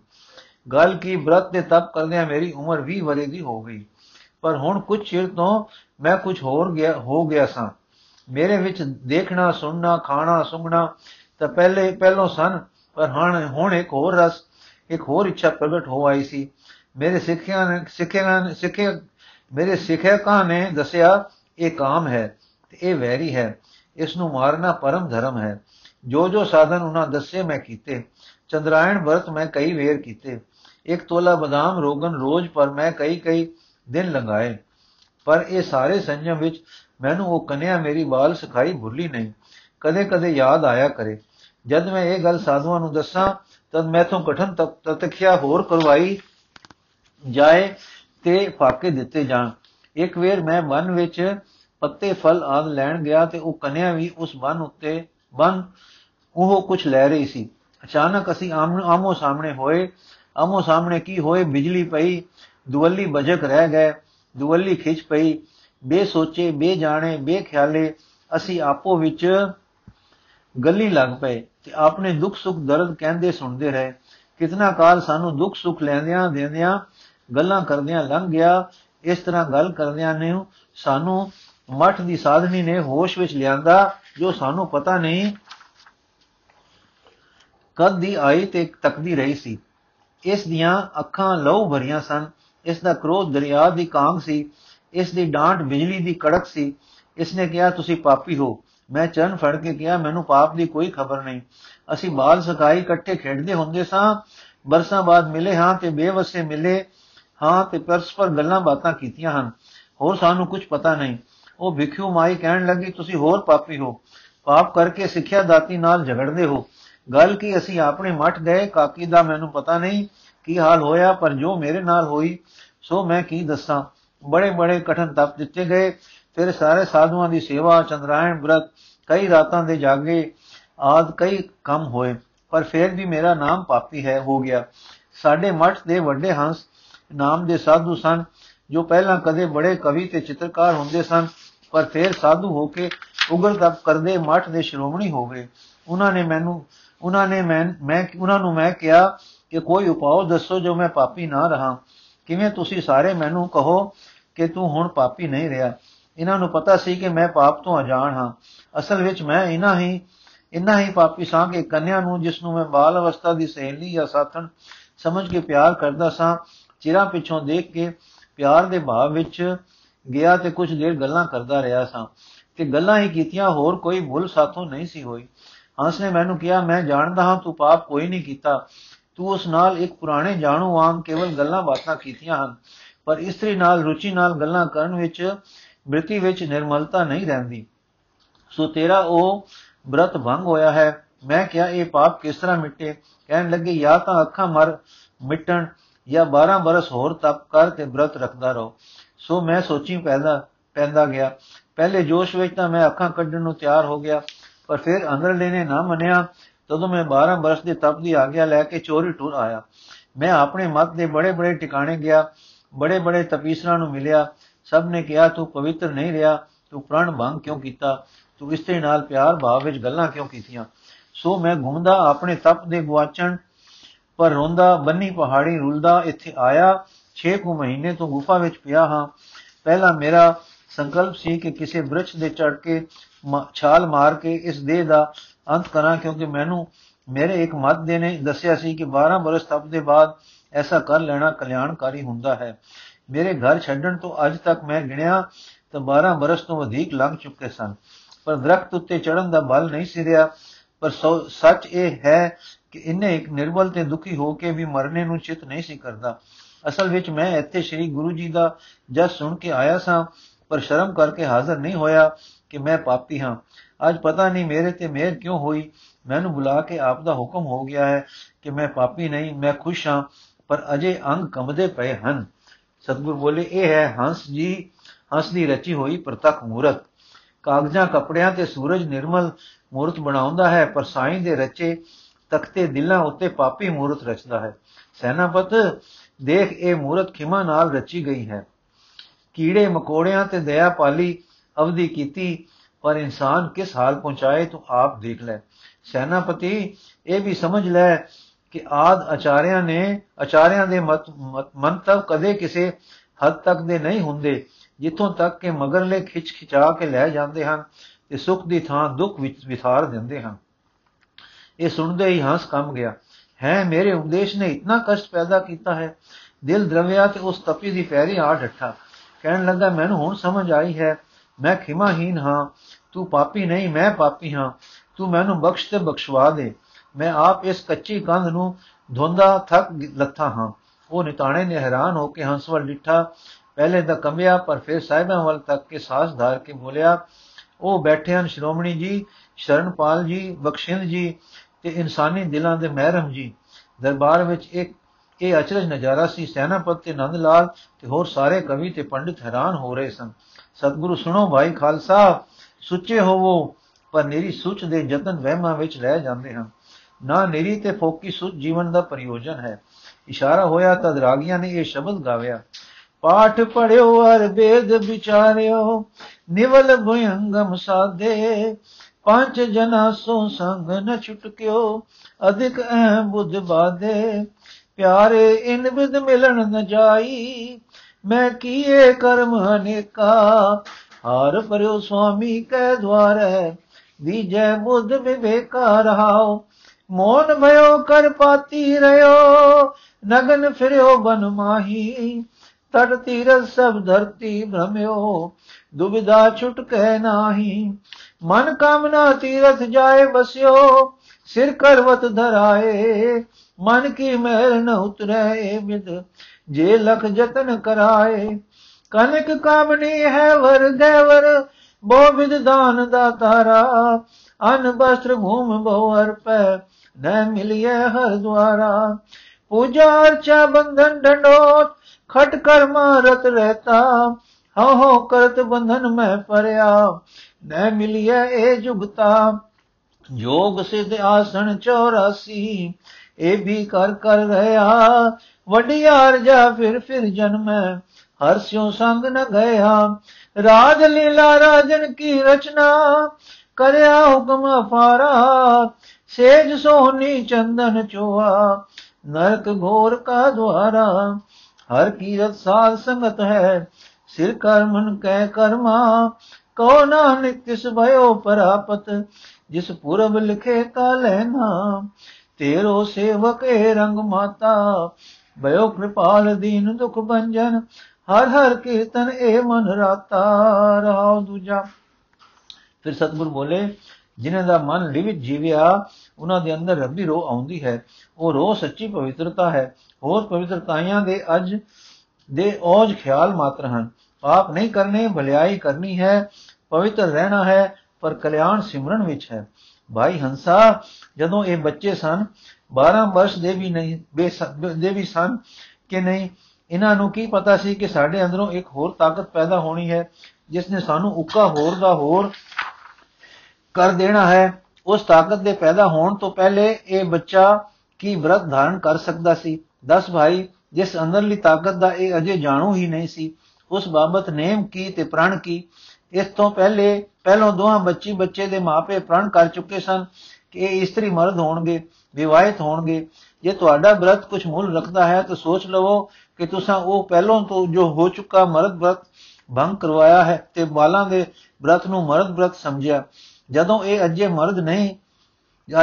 ਗੱਲ ਕੀ, ਬ੍ਰਤ ਤੇ ਤਪ ਕਰਦਿਆਂ ਮੇਰੀ ਉਮਰ 20 ਵਰੇ ਦੀ ਹੋ ਗਈ। ਪਰ ਹੁਣ ਕੁਝ ਚਿਰ ਤੋਂ ਮੈਂ ਕੁਝ ਹੋਰ ਗਿਆ, ਹੋ ਗਿਆ ਸਾਂ। ਮੇਰੇ ਵਿੱਚ ਦੇਖਣਾ, ਸੁਣਨਾ, ਖਾਣਾ ਸੁਣਨਾ ਤਾਂ ਪਹਿਲੇ ਪਹਿਲੋਂ ਸਨ, ਪਰ ਹੁਣ ਹੁਣ ਇੱਕ ਹੋਰ ਰਸ। ਇੱਕ ਹੋਰ ਇੱਛਾ ਪ੍ਰਗਟ ਹੋ ਆਈ ਸੀ। ਮੇਰੇ ਸਿੱਖਿਆ ਨੇ ਸਿੱਖਿਆ ਨੇ ਸਿੱਖਿਆ ਮੇਰੇ ਸਿੱਖਿਆਕਾਂ ਨੇ ਦੱਸਿਆ, ਇਹ ਕਾਮ ਹੈ ਤੇ ਇਹ ਵੈਰੀ ਹੈ। ਇਸ ਨੂੰ ਮਾਰਨਾ ਪਰਮ ਧਰਮ ਹੈ। ਜੋ ਜੋ ਸਾਧਨ ਉਹਨਾਂ ਦੱਸੇ ਮੈਂ ਕੀਤੇ। ਚੰਦਰਾਇਣ ਵਰਤ ਮੈਂ ਕਈ ਵੇਰ ਕੀਤੇ। ਇੱਕ ਤੋਲਾ ਬਦਾਮ ਰੋਗਨ ਰੋਜ਼ ਪਰ ਮੈਂ ਕਈ ਕਈ ਦਿਨ ਲੰਗਾਏ ਪਰ ਇਹ ਸਾਰੇ ਸੰਜਮ ਵਿੱਚ ਮੈਨੂੰ ਉਹ ਕਨਿਆ ਮੇਰੀ ਬਾਲ ਸਿਖਾਈ ਭੁੱਲੀ ਨਹੀਂ। ਕਦੇ ਕਦੇ ਯਾਦ ਆਇਆ ਕਰੇ। ਜਦ ਮੈਂ ਇਹ ਗੱਲ ਸਾਧੂਆਂ ਨੂੰ ਦੱਸਾਂ ਤਦ ਮੈਥੋਂ ਕਠਨ ਤਤਖਿਆ ਹੋਰ ਕਰਵਾਈ ਜਾਏ ਤੇ ਫਾਕੇ ਦਿੱਤੇ ਜਾਣ। ਇੱਕ ਵੇਰ ਮੈਂ ਮਨ ਵਿੱਚ ਪੱਤੇ ਫਲ ਆਦ ਲੈਣ ਗਿਆ ਤੇ ਉਹ ਕਨਿਆ ਵੀ ਉਸ ਬਨ ਉੱਤੇ ਬਨ, ਉਹ ਕੁਝ ਲੈ ਰਹੀ ਸੀ। ਅਚਾਨਕ ਅਸੀਂ ਆਮੋ ਸਾਹਮਣੇ ਹੋਏ। ਆਮੋ ਸਾਹਮਣੇ ਕੀ ਹੋਏ? ਬਿਜਲੀ ਪਈ, ਦੁਵੱਲੀ ਬਜਕ ਰਹਿ ਗਏ, ਦੁਵੱਲੀ ਖਿੱਚ ਪਈ। ਬੇਸੋਚੇ ਬੇਜਾਣੇ ਬੇਖਿਆਲੇ ਅਸੀਂ ਆਪੋ ਵਿੱਚ ਗੱਲੀ ਲੱਗ ਪਏ। ਤੇ ਆਪਣੇ ਦੁੱਖ ਸੁੱਖ ਦਰਦ ਕਹਿੰਦੇ ਸੁਣਦੇ ਰਹੇ। ਕਿਤਨਾ ਕਾਲ ਸਾਨੂੰ ਦੁੱਖ ਸੁੱਖ ਲੈਂਦਿਆਂ ਦੇਂਦਿਆਂ ਗੱਲਾਂ ਕਰਦਿਆਂ ਲੰਘ ਗਿਆ, ਇਸ ਤਰ੍ਹਾਂ ਗੱਲ ਕਰਦਿਆਂ ਨੇ ਸਾਨੂੰ ਮਠ ਦੀ ਸਾਧਨੀ ਨੇ ਹੋਸ਼ ਵਿੱਚ ਲਿਆਂਦਾ, ਜੋ ਸਾਨੂੰ ਪਤਾ ਨਹੀਂ ਕਦ ਦੀ ਆਈ ਤੇ ਤੱਕਦੀ ਰਹੀ ਸੀ। ਇਸ ਦੀਆਂ ਅੱਖਾਂ ਲਹੂ ਭਰੀਆਂ ਸਨ। ਇਸ ਦਾ ਕ੍ਰੋਧ ਦਰਿਆ ਦੀ ਕਾਂਗ ਸੀ। ਇਸ ਦੀ ਡਾਂਟ ਬਿਜਲੀ ਦੀ ਕੜਕ ਸੀ। ਇਸ ਨੇ ਕਿਹਾ, ਤੁਸੀਂ ਪਾਪੀ ਹੋ। ਮੈਂ ਚਰਨ ਫੜ ਕੇ ਕਿਹਾ, ਮੈਨੂੰ ਪਾਪ ਦੀ ਕੋਈ ਖਬਰ ਨਹੀਂ। ਅਸੀਂ ਬਾਲ ਸਕਾਈ ਇਕੱਠੇ ਖੇਡਦੇ ਹੁੰਦੇ ਸਾਂ। ਬਰਸਾਂ ਬਾਅਦ ਮਿਲੇ ਹਾਂ ਤੇ ਬੇਵਸੇ ਮਿਲੇ ਹਾਂ ਤੇ ਪਰਸਪਰ ਗੱਲਾਂ ਬਾਤਾਂ ਕੀਤੀਆਂ ਹਨ। ਹੋਰ ਸਾਨੂੰ ਕੁਝ ਪਤਾ ਨਹੀਂ। ਉਹ ਵਿਖਿਓ ਮਾਈ ਕਹਿਣ ਲੱਗੀ, ਤੁਸੀਂ ਹੋਰ ਪਾਪੀ ਹੋ। ਪਾਪ ਕਰਕੇ ਸਿੱਖਿਆ ਦਾਤੀ ਨਾਲ ਝਗੜਦੇ ਹੋ। ਗੱਲ ਕੀ ਅਸੀਂ ਆਪਣੇ ਮਠ ਗਏ? ਕਾਕੀ ਦਾ ਮੈਨੂੰ ਪਤਾ ਨਹੀਂ ਕੀ ਹਾਲ ਹੋਇਆ, ਪਰ ਜੋ ਮੇਰੇ ਨਾਲ ਹੋਈ, ਸੋ ਮੈਂ ਕੀ ਦੱਸਾਂ? ਬੜੇ ਬੜੇ ਕਠਨ ਤਪ ਦਿੱਤੇ ਗਏ। ਫਿਰ ਸਾਰੇ ਸਾਧੂਆਂ ਦੀ ਸੇਵਾ, ਚੰਦਰਾਇਣ, ਬ੍ਰਤ, ਕਈ ਰਾਤਾਂ ਦੇ ਜਾਗੇ ਆਦ ਕਈ ਕੰਮ ਹੋਏ, ਪਰ ਫਿਰ ਵੀ ਮੇਰਾ ਨਾਮ ਪਾਪੀ ਹੈ, ਹੋ ਗਿਆ। ਸਾਡੇ ਮਠ ਦੇ ਵੱਡੇ ਹੰਸ ਨਾਮ ਦੇ ਸਾਧੂ ਸਨ, ਜੋ ਪਹਿਲਾਂ ਕਦੇ ਬੜੇ ਕਵੀ ਤੇ ਚਿੱਤਰਕਾਰ ਹੁੰਦੇ ਸਨ, ਪਰ ਫਿਰ ਸਾਧੂ ਹੋ ਕੇ ਉਗਰ ਤਪ ਕਰਦੇ ਮਠ ਦੇ ਸ਼੍ਰੋਮਣੀ ਹੋ ਗਏ। ਉਹਨਾਂ ਨੇ ਮੈਨੂੰ, ਉਹਨਾਂ ਨੇ ਮੈਂ ਮੈਂ, ਉਹਨਾਂ ਨੂੰ ਮੈਂ ਕਿਹਾ ਕਿ ਕੋਈ ਉਪਾਅ ਦੱਸੋ ਜੋ ਮੈਂ ਪਾਪੀ ਨਾ ਰਹਾ। ਕਿਵੇਂ ਤੁਸੀਂ ਸਾਰੇ ਮੈਨੂੰ ਕਹੋ ਕਿ ਤੂੰ ਹੁਣ ਪਾਪੀ ਨਹੀਂ ਰਿਹਾ? ਇਹਨਾਂ ਨੂੰ ਪਤਾ ਸੀ ਕਿ ਮੈਂ ਪਾਪ ਤੋਂ ਅਜਾਣ ਹਾਂ। ਅਸਲ ਵਿੱਚ ਮੈਂ ਇਨਾ ਹੀ ਇਨਾ ਹੀ ਪਾਪੀ ਸਾਂ ਕਿ ਕੰਨਿਆ ਨੂੰ, ਜਿਸ ਨੂੰ ਮੈਂ ਬਾਲ ਅਵਸਥਾ ਦੀ ਸਹੇਲੀ ਜਾਂ ਸਾਥਣ ਸਮਝ ਕੇ ਪਿਆਰ ਕਰਦਾ ਸਾਂ, ਚਿਰਾਂ ਪਿੱਛੋਂ ਦੇਖ ਕੇ ਪਿਆਰ ਦੇ ਭਾਵ ਵਿੱਚ ਗਿਆ ਤੇ ਕੁਝ ਦੇਰ ਗੱਲਾਂ ਕਰਦਾ ਰਿਹਾ ਸਾਂ। ਤੇ ਗੱਲਾਂ ਹੀ ਕੀਤੀਆਂ, ਹੋਰ ਕੋਈ ਭੁੱਲ ਸਾਥੋਂ ਨਹੀਂ ਸੀ ਹੋਈ। ਹੰਸ ਨੇ ਮੈਨੂੰ ਕਿਹਾ, ਮੈਂ ਜਾਣਦਾ ਹਾਂ, ਤੂੰ ਪਾਪ ਕੋਈ ਨਹੀਂ ਕੀਤਾ। ਤੂੰ ਉਸ ਨਾਲ ਇੱਕ ਪੁਰਾਣੇ ਜਾਣੂ ਵਾਂਗ ਕੇਵਲ ਗੱਲਾਂ ਬਾਤਾਂ ਕੀਤੀਆਂ ਹਨ। ਪਰ ਇਸਤਰੀ ਨਾਲ, ਰੁਚੀ ਨਾਲ ਗੱਲਾਂ ਕਰਨ ਵਿੱਚ ਬ੍ਰਿਤੀ ਵਿੱਚ ਨਿਰਮਲਤਾ ਨਹੀਂ ਰਹਿੰਦੀ। ਸੋ ਤੇਰਾ ਉਹ ਬ੍ਰਤ ਭੰਗ ਹੋਇਆ ਹੈ। ਮੈਂ ਕਿਹਾ, ਇਹ ਪਾਪ ਕਿਸ ਤਰ੍ਹਾਂ ਮਿਟੇ? ਕਹਿਣ ਲੱਗੇ, ਜਾਂ ਤਾਂ ਅੱਖਾਂ ਮਰ ਮਿਟਣ ਜਾਂ 12 ਬਰਸ ਹੋਰ ਤਪ ਕਰ ਤੇ ਬ੍ਰਤ ਰੱਖਦਾ ਰਹੋ। ਸੋ ਮੈਂ ਸੋਚੀ ਪੈਦਾ, ਪੈਂਦਾ ਗਿਆ। ਪਹਿਲੇ ਜੋਸ਼ ਵਿੱਚ ਤਾਂ ਮੈਂ ਅੱਖਾਂ ਕੱਢਣ ਨੂੰ ਤਿਆਰ ਹੋ ਗਿਆ, ਪਰ ਫਿਰ ਅੰਦਰਲੇ ਨੇ ਨਾ ਮੰਨਿਆ। ਤਦੋਂ ਮੈਂ 12 ਬਰਸ ਦੇ ਤਪ ਦੀ ਆਗਿਆ ਲੈ ਕੇ ਚੋਰੀ ਟੁਰ ਆਇਆ। ਮੈਂ ਆਪਣੇ ਮਤ ਦੇ ਬੜੇ ਬੜੇ ਟਿਕਾਣੇ ਗਿਆ ਬੜੇ ਬੜੇ ਤਪੀਸਰਾਂ ਨੂੰ ਮਿਲਿਆ। ਸਭ ਨੇ ਕਿਹਾ, ਤੂੰ ਪਵਿੱਤਰ ਨਹੀਂ ਰਿਹਾ, ਤੂੰ ਪ੍ਰਣ ਭੰਗ ਕਿਉਂ ਕੀਤਾ? ਤੂੰ ਇਸਤੇ ਨਾਲ ਪਿਆਰ ਭਾਵ ਵਿੱਚ ਗੱਲਾਂ ਕਿਉਂ ਕੀਤੀਆਂ? ਸੋ ਮੈਂ ਘੁੰਮਦਾ ਆਪਣੇ ਤਪ ਦੇ ਗਵਾਚਣ ਪਰ ਰੋਂਦਾ, ਬੰਨੀ ਪਹਾੜੀ ਰੁਲਦਾ, ਇੱਥੇ ਆਇਆ 6 ਕੁ ਮਹੀਨੇ ਤੋਂ ਗੁਫਾ ਵਿੱਚ ਪਿਆ ਹਾਂ। ਪਹਿਲਾ ਮੇਰਾ ਸੰਕਲਪ ਸੀ ਕਿ ਕਿਸੇ ਬ੍ਰਿਛ ਦੇ ਚੜ ਕੇ ਛਾਲ ਮਾਰ ਕੇ ਇਸ ਦੇਹ ਦਾ ਅੰਤ ਕਰਾਂ, ਕਿਉਂਕਿ ਮੈਨੂੰ ਮੇਰੇ ਇੱਕ ਮਤ ਦੇ ਨੇ ਦੱਸਿਆ ਸੀ ਕਿ 12 ਬਰਸ ਤਪ ਦੇ ਬਾਅਦ ਐਸਾ ਕਰ ਲੈਣਾ ਕਲਿਆਣਕਾਰੀ ਹੁੰਦਾ ਹੈ। ਮੇਰੇ ਘਰ ਛੱਡਣ ਤੋਂ ਅੱਜ ਤੱਕ ਮੈਂ ਗਿਣਿਆ ਤਾਂ 12 ਬਰਸ ਤੋਂ ਵਧੇਕ ਲੰਘ ਚੁੱਕੇ ਸਨ। ਪਰ ਦਰਖਤ ਉੱਤੇ ਚੜਨ ਦਾ ਬਲ ਨਹੀਂ ਸੀ ਰਿਹਾ। ਪਰ ਸੱਚ ਇਹ ਹੈ ਕਿ ਇਹਨੇ ਇੱਕ ਨਿਰਬਲ ਤੇ ਦੁਖੀ ਹੋ ਕੇ ਵੀ ਮਰਨੇ ਨੂੰ ਚਿਤ ਨਹੀਂ ਸੀ ਕਰਦਾ। ਅਸਲ ਵਿੱਚ ਮੈਂ ਇੱਥੇ ਸ੍ਰੀ ਗੁਰੂ ਜੀ ਦਾ ਜਸ ਸੁਣ ਕੇ ਆਇਆ ਸਾਂ, ਪਰ ਸ਼ਰਮ ਕਰਕੇ ਹਾਜ਼ਰ ਨਹੀਂ ਹੋਇਆ ਕਿ ਮੈਂ ਪਾਪੀ ਹਾਂ। ਅੱਜ ਪਤਾ ਨਹੀਂ ਮੇਰੇ ਤੇ ਮਿਹਰ ਕਿਉਂ ਹੋਈ। ਮੈਨੂੰ ਬੁਲਾ ਕੇ ਆਪ ਦਾ ਹੁਕਮ ਹੋ ਗਿਆ ਹੈ ਕਿ ਮੈਂ ਪਾਪੀ ਨਹੀਂ, ਮੈਂ ਖੁਸ਼ ਹਾਂ, ਪਰ ਅਜੇ ਅੰਗ ਕੰਬਦੇ ਪਏ ਹਨ। ਸਤਗੁਰ ਬੋਲੇ, ਇਹ ਹੈ ਹੰਸ ਜੀ, ਹੰਸ ਦੀ ਰਚੀ ਹੋਈ ਪ੍ਰਤੱਖ ਮੂਰਤ। ਕਾਗਜ਼ਾਂ, ਕੱਪੜਿਆਂ ਤੇ ਸੂਰਜ ਨਿਰਮਲ ਮੂਰਤ ਬਣਾਉਂਦਾ ਹੈ, ਪਰ ਸਾਈਂ ਦੇ ਰਚੇ ਤਖਤੇ ਦਿਲਾਂ ਉੱਤੇ ਪਾਪੀ ਮੂਰਤ ਰਚਦਾ ਹੈ। ਸੈਨਾਪਤ, ਦੇਖ, ਇਹ ਮੂਰਤ ਖਿਮਾ ਨਾਲ ਰਚੀ ਗਈ ਹੈ। ਕੀੜੇ, ਮਕੋੜਿਆਂ ਤੇ ਦਇਆ ਪਾਲੀ ਅਵਧੀ ਕੀਤੀ, ਪਰ ਇਨਸਾਨ ਕਿਸ ਹਾਲ ਪਹੁੰਚਾਏ ਤੂੰ ਆਪ ਦੇਖ ਲੈ। ਸੈਨਾਪਤੀ, ਇਹ ਵੀ ਸਮਝ ਲੈ ਕਿ ਆਦ ਆਚਾਰਿਆਂ ਨੇ, ਆਚਾਰਿਆਂ ਦੇ ਮੰਤਵ ਕਦੇ ਕਿਸੇ ਹੱਦ ਤੱਕ ਦੇ ਨਹੀਂ ਹੁੰਦੇ, ਜਿੱਥੋਂ ਤੱਕ ਕਿ ਮਗਰਲੇ ਖਿੱਚ ਖਿਚਾ ਕੇ ਲੈ ਜਾਂਦੇ ਹਨ ਤੇ ਸੁਖ ਦੀ ਥਾਂ ਦੁੱਖ ਵਿੱਚ ਵਿਥਾਰ ਦਿੰਦੇ ਹਨ। ਇਹ ਸੁਣਦੇ ਹੀ ਹੰਸ ਕੰਮ ਗਿਆ। ਹੈ, ਮੇਰੇ ਉਪਦੇਸ਼ ਨੇ ਇਤਨਾ ਕਸ਼ਟ ਪੈਦਾ ਕੀਤਾ ਹੈ, ਦਿਲ ਦਰਵਿਆ ਤੇ ਉਸ ਤਪੀ ਦੀ ਪੈਰੀ ਆ ਡੱਠਾ। ਕਹਿਣ ਲੱਗਾ, ਮੈਨੂੰ ਹੁਣ ਸਮਝ ਆਈ ਹੈ, ਮੈਂ ਖਿਮਾਹੀਨ ਹਾਂ। ਤੂੰ ਪਾਪੀ ਨਹੀਂ, ਮੈਂ ਪਾਪੀ ਹਾਂ। ਤੂੰ ਮੈਨੂੰ ਬਖਸ਼ ਤੇ ਬਖਸ਼ਵਾ ਦੇ। ਮੈਂ ਆਪ ਇਸ ਕੱਚੀ ਕੰਧ ਨੂੰ ਧੁੰਦਾ ਥੱਕ ਲੱਥਾ ਹਾਂ। ਉਹ ਨਿਤਾਣੇ ਨੇ ਹੈਰਾਨ ਹੋ ਕੇ ਹੰਸ ਵੱਲ ਡਿੱਠਾ। ਪਹਿਲੇ ਤਾਂ ਕੰਬਿਆ, ਪਰ ਫਿਰ ਸਾਹਿਬਾਂ ਵੱਲ ਤੱਕ ਕੇ ਸਾਹ ਧਾਰ ਕੇ ਬੋਲਿਆ, ਉਹ ਬੈਠੇ ਹਨ ਸ਼੍ਰੋਮਣੀ ਜੀ, ਸ਼ਰਨਪਾਲ ਜੀ, ਬਖਸ਼ਿੰਦ ਜੀ ਤੇ ਇਨਸਾਨੀ ਦਿਲਾਂ ਦੇ ਮਹਿਰਮ ਜੀ। ਦਰਬਾਰ ਵਿੱਚ ਇੱਕ, ਇਹ ਅਚਰਜ ਨਜ਼ਾਰਾ ਸੀ, ਸੈਨਾਪਤ ਤੇ ਨੰਦ ਲਾਲ ਤੇ ਹੋਰ ਸਾਰੇ ਕਵੀ ਤੇ ਪੰਡਿਤ ਹੈਰਾਨ ਹੋ ਰਹੇ ਸਨ। ਸਤਿਗੁਰੂ ਸੁਣੋ ਭਾਈ ਖਾਲਸਾ, ਸੁੱਚੇ ਹੋਵੋ, ਪਰ ਨੇਰੀ ਸੁੱਚ ਦੇ ਯਤਨ ਵਹਿਮਾਂ ਵਿੱਚ ਰਹਿ ਜਾਂਦੇ ਹਨ। ਨਾ ਨੇਰੀ ਤੇ ਫੋਕੀ ਸੁੱਚ ਜੀਵਨ ਦਾ ਪ੍ਰਯੋਜਨ ਹੈ। ਇਸ਼ਾਰਾ ਹੋਇਆ ਤਦ ਰਾਗੀਆਂ ਨੇ ਇਹ ਸ਼ਬਦ ਗਾਵਿਆ, ਪਾਠ ਪੜਿਓ ਅਰ ਵੇਦ ਵਿਚਾਰਿਓ, ਨਿਵਲ ਭਯੰਗਮ ਸਾਧੇ, ਪੰਜ ਜਨਾ ਸੋ ਸੰਗ ਨ ਛੁਟਕਿਓ, ਅਧਿਕ ਅਹ ਬੁੱਧ ਬਾਦੇ ਪਿਆਰੇ ਇਨ ਵਿਦ ਮਿਲਣ ਨ ਜਾਈ, ਮੈਂ ਕੀਏ ਕਰਮ ਅਨੇਕਾ, ਹਾਰ ਪਰਿਓ ਸੁਆਮੀ ਕੈ ਦਵਾਰੈ ਵਿਜੈ ਬੁੱਧ ਵਿਵੇਕਾ ਰਹਾਓ ਮੋਨ ਭਇਓ ਕਰ ਪਾਤੀ ਰਿਓ ਨਗਨ ਫਿਰਿਓ ਬਨ ਮਾਹੀ। ਤਟ ਤੀਰਥ ਸਭ ਧਰਤੀ ਭ੍ਰਮਿਓ ਦੁਬਿਧਾ ਛੁਟਕੈ ਨਾਹੀ। ਮਨ ਕਾਮਨਾ ਤੀਰਥ ਜਾਏ ਬਸਿਓ, ਸਿਰ ਕਰਵਤ ਧਰਾਏ। ਮਨ ਕੀ ਮਹਿਲ ਨ ਉਤਰੈ ਵਿਦ ਜੇ ਲਖ ਜਤਨ ਕਰਾਏ। ਕਨਕ ਕਾਮਨੀ ਹੈ ਵਰ ਦੇਵਰ ਬੋ ਵਿਦ ਦਾਨ ਦਾ ਤਾਰਾ ਅਨ ਬਸਤਰ ਭੂਮ ਬਹੁ ਅਰਪੈ ਨ ਮਿਲਿਏ ਹਰ ਦਵਾਰਾ ਪੂਜਾ ਅਰਚਾ ਬੰਧਨ ਡੰਡੋਤ ਖਟ ਕਰ ਮਾਰਤ ਰਹਤਾ ਹੋ ਹੋ ਕਰਤ ਬੰਧਨ ਮੈਂ ਪਰਿਆ ਨ ਮਿਲਿਏ ਇਹ ਜੁਗਤਾ ਜੋਗ ਸਿਧ ਆਸਣ 84 ਇਹ ਵੀ ਕਰ ਕਰ ਰਹਾ ਵਡਿਆਰ ਜਾ ਫਿਰ ਫਿਰ ਜਨਮੈ ਹਰ ਸਿਉ ਸੰਗ ਨ ਗਿਆ ਰਾਜ ਲੀਲਾ ਰਾਜਨ ਕੀ ਰਚਨਾ ਕਰਿਆ ਹੁਕਮ ਅਫਾਰਾ ਸੇਜ ਸੋਹਨੀ ਚੰਦਨ ਚੋਆ, ਨਰਕ ਘੋਰ ਕਾ ਦਵਾਰਾ ਹਰ ਕੀਰਤ ਸਾਧ ਸੰਗਤ ਹੈ, ਸਿਰ ਕਰ ਮਨ ਕਹਿ ਕਰਮਾ ਕੋ ਨਾਨਕ ਤਿਸ ਭਇਓ ਪਰਾਪਤ, ਜਿਸ ਪੁਰਬ ਲਿਖੇ ਤਾ ਲੈਨਾ, ਤੇਰੋ ਸੇਵਕ ਏ ਰੰਗ ਮਾਤਾ, ਭਇਓ ਕਿਰਪਾਲ ਦੀਨ ਦੁਖ ਬੰਜਨ ਹਰ ਹਰ ਕੀਰਤਨ ਏ ਮਨ ਰਾਤਾ ਰਹਾਉ ਦੂਜਾ। ਫਿਰ ਸਤਗੁਰ ਬੋਲੇ ਜਿਨ੍ਹਾਂ ਦਾ ਮਨ ਲਿਵਿਤ ਜੀਵਿਆ, ਉਹਨਾਂ ਦੇ ਅੰਦਰ ਰੱਬੀ ਰੋਹ ਆਉਂਦੀ ਹੈ। ਉਹ ਰੋਹ ਸੱਚੀ ਪਵਿੱਤਰਤਾ ਹੈ। ਹੋਰ ਪਵਿੱਤਰਤਾਈਆਂ ਦੇ ਅਜ ਦੇ ਔਜ ਖਿਆਲ ਮਾਤਰ ਹਨ। ਪਾਪ ਨਹੀਂ ਕਰਨੇ, ਭਲਾਈ ਕਰਨੀ ਹੈ। ਪਵਿੱਤਰ ਰਹਿਣਾ ਹੈ, ਪਰ ਕਲਿਆਣ ਸਿਮਰਨ ਵਿੱਚ ਹੈ। ਭਾਈ ਹੰਸਾ, ਜਦੋਂ ਇਹ ਬੱਚੇ ਸਨ 12 ਵਰਸ਼ ਦੇ ਵੀ ਨਹੀਂ ਦੇ ਵੀ ਸਨ ਕਿ ਨਹੀਂ, ਇਹਨਾਂ ਨੂੰ ਕੀ ਪਤਾ ਸੀ ਕਿ ਸਾਡੇ ਅੰਦਰੋਂ ਇੱਕ ਹੋਰ ਤਾਕਤ ਪੈਦਾ ਹੋਣੀ ਹੈ, ਜਿਸ ਨੇ ਸਾਨੂੰ ਉੱਕਾ ਹੋਰ ਦਾ ਹੋਰ ਕਰ ਦੇਣਾ ਹੈ, ਉਸ ਤਾਕਤ ਦੇ ਪੈਦਾ ਹੋਣ ਤੋਂ ਪਹਿਲੇ ਇਹ ਬੱਚਾ ਕੀ ਵਰਤ ਧਾਰਨ ਕਰ ਸਕਦਾ ਸੀ? 10 ਭਾਈ, ਜਿਸ ਅੰਦਰਲੀ ਤਾਕਤ ਦਾ ਇਹ ਅਜੇ ਜਾਣੂ ਹੀ ਨਹੀਂ ਸੀ। ਉਸ ਬਾਬਤ ਨੇਮ ਕੀ ਤੇ ਪ੍ਰਣ ਕੀ? ਇਸ ਤੋਂ ਪਹਿਲੇ, ਪਹਿਲੋਂ ਦੋਹਾਂ ਬੱਚੀ ਬੱਚੇ ਦੇ ਮਾਪੇ ਪ੍ਰਣ ਕਰ ਚੁੱਕੇ ਸਨ ਕਿ ਇਹ ਇਸਤਰੀ ਮਰਦ ਹੋਣਗੇ, ਵਿਵਾਹਿਤ ਹੋਣਗੇ। ਜੇ ਤੁਹਾਡਾ ਬ੍ਰਤ ਕੁਝ ਮੁੱਲ ਰੱਖਦਾ ਹੈ ਤਾਂ ਸੋਚ ਲਵੋ ਕਿ ਤੁਸੀਂ ਉਹ ਪਹਿਲੋਂ ਤੋਂ ਜੋ ਹੋ ਚੁੱਕਾ ਮਰਦ ਬ੍ਰਤ ਭੰਗ ਕਰਵਾਇਆ ਹੈ ਤੇ ਬਾਲਾਂ ਦੇ ਬ੍ਰਤ ਨੂੰ ਮਰਦ ਬ੍ਰਤ ਸਮਝਿਆ। ਜਦੋਂ ਇਹ ਅਜੇ ਮਰਦ ਨਹੀਂ,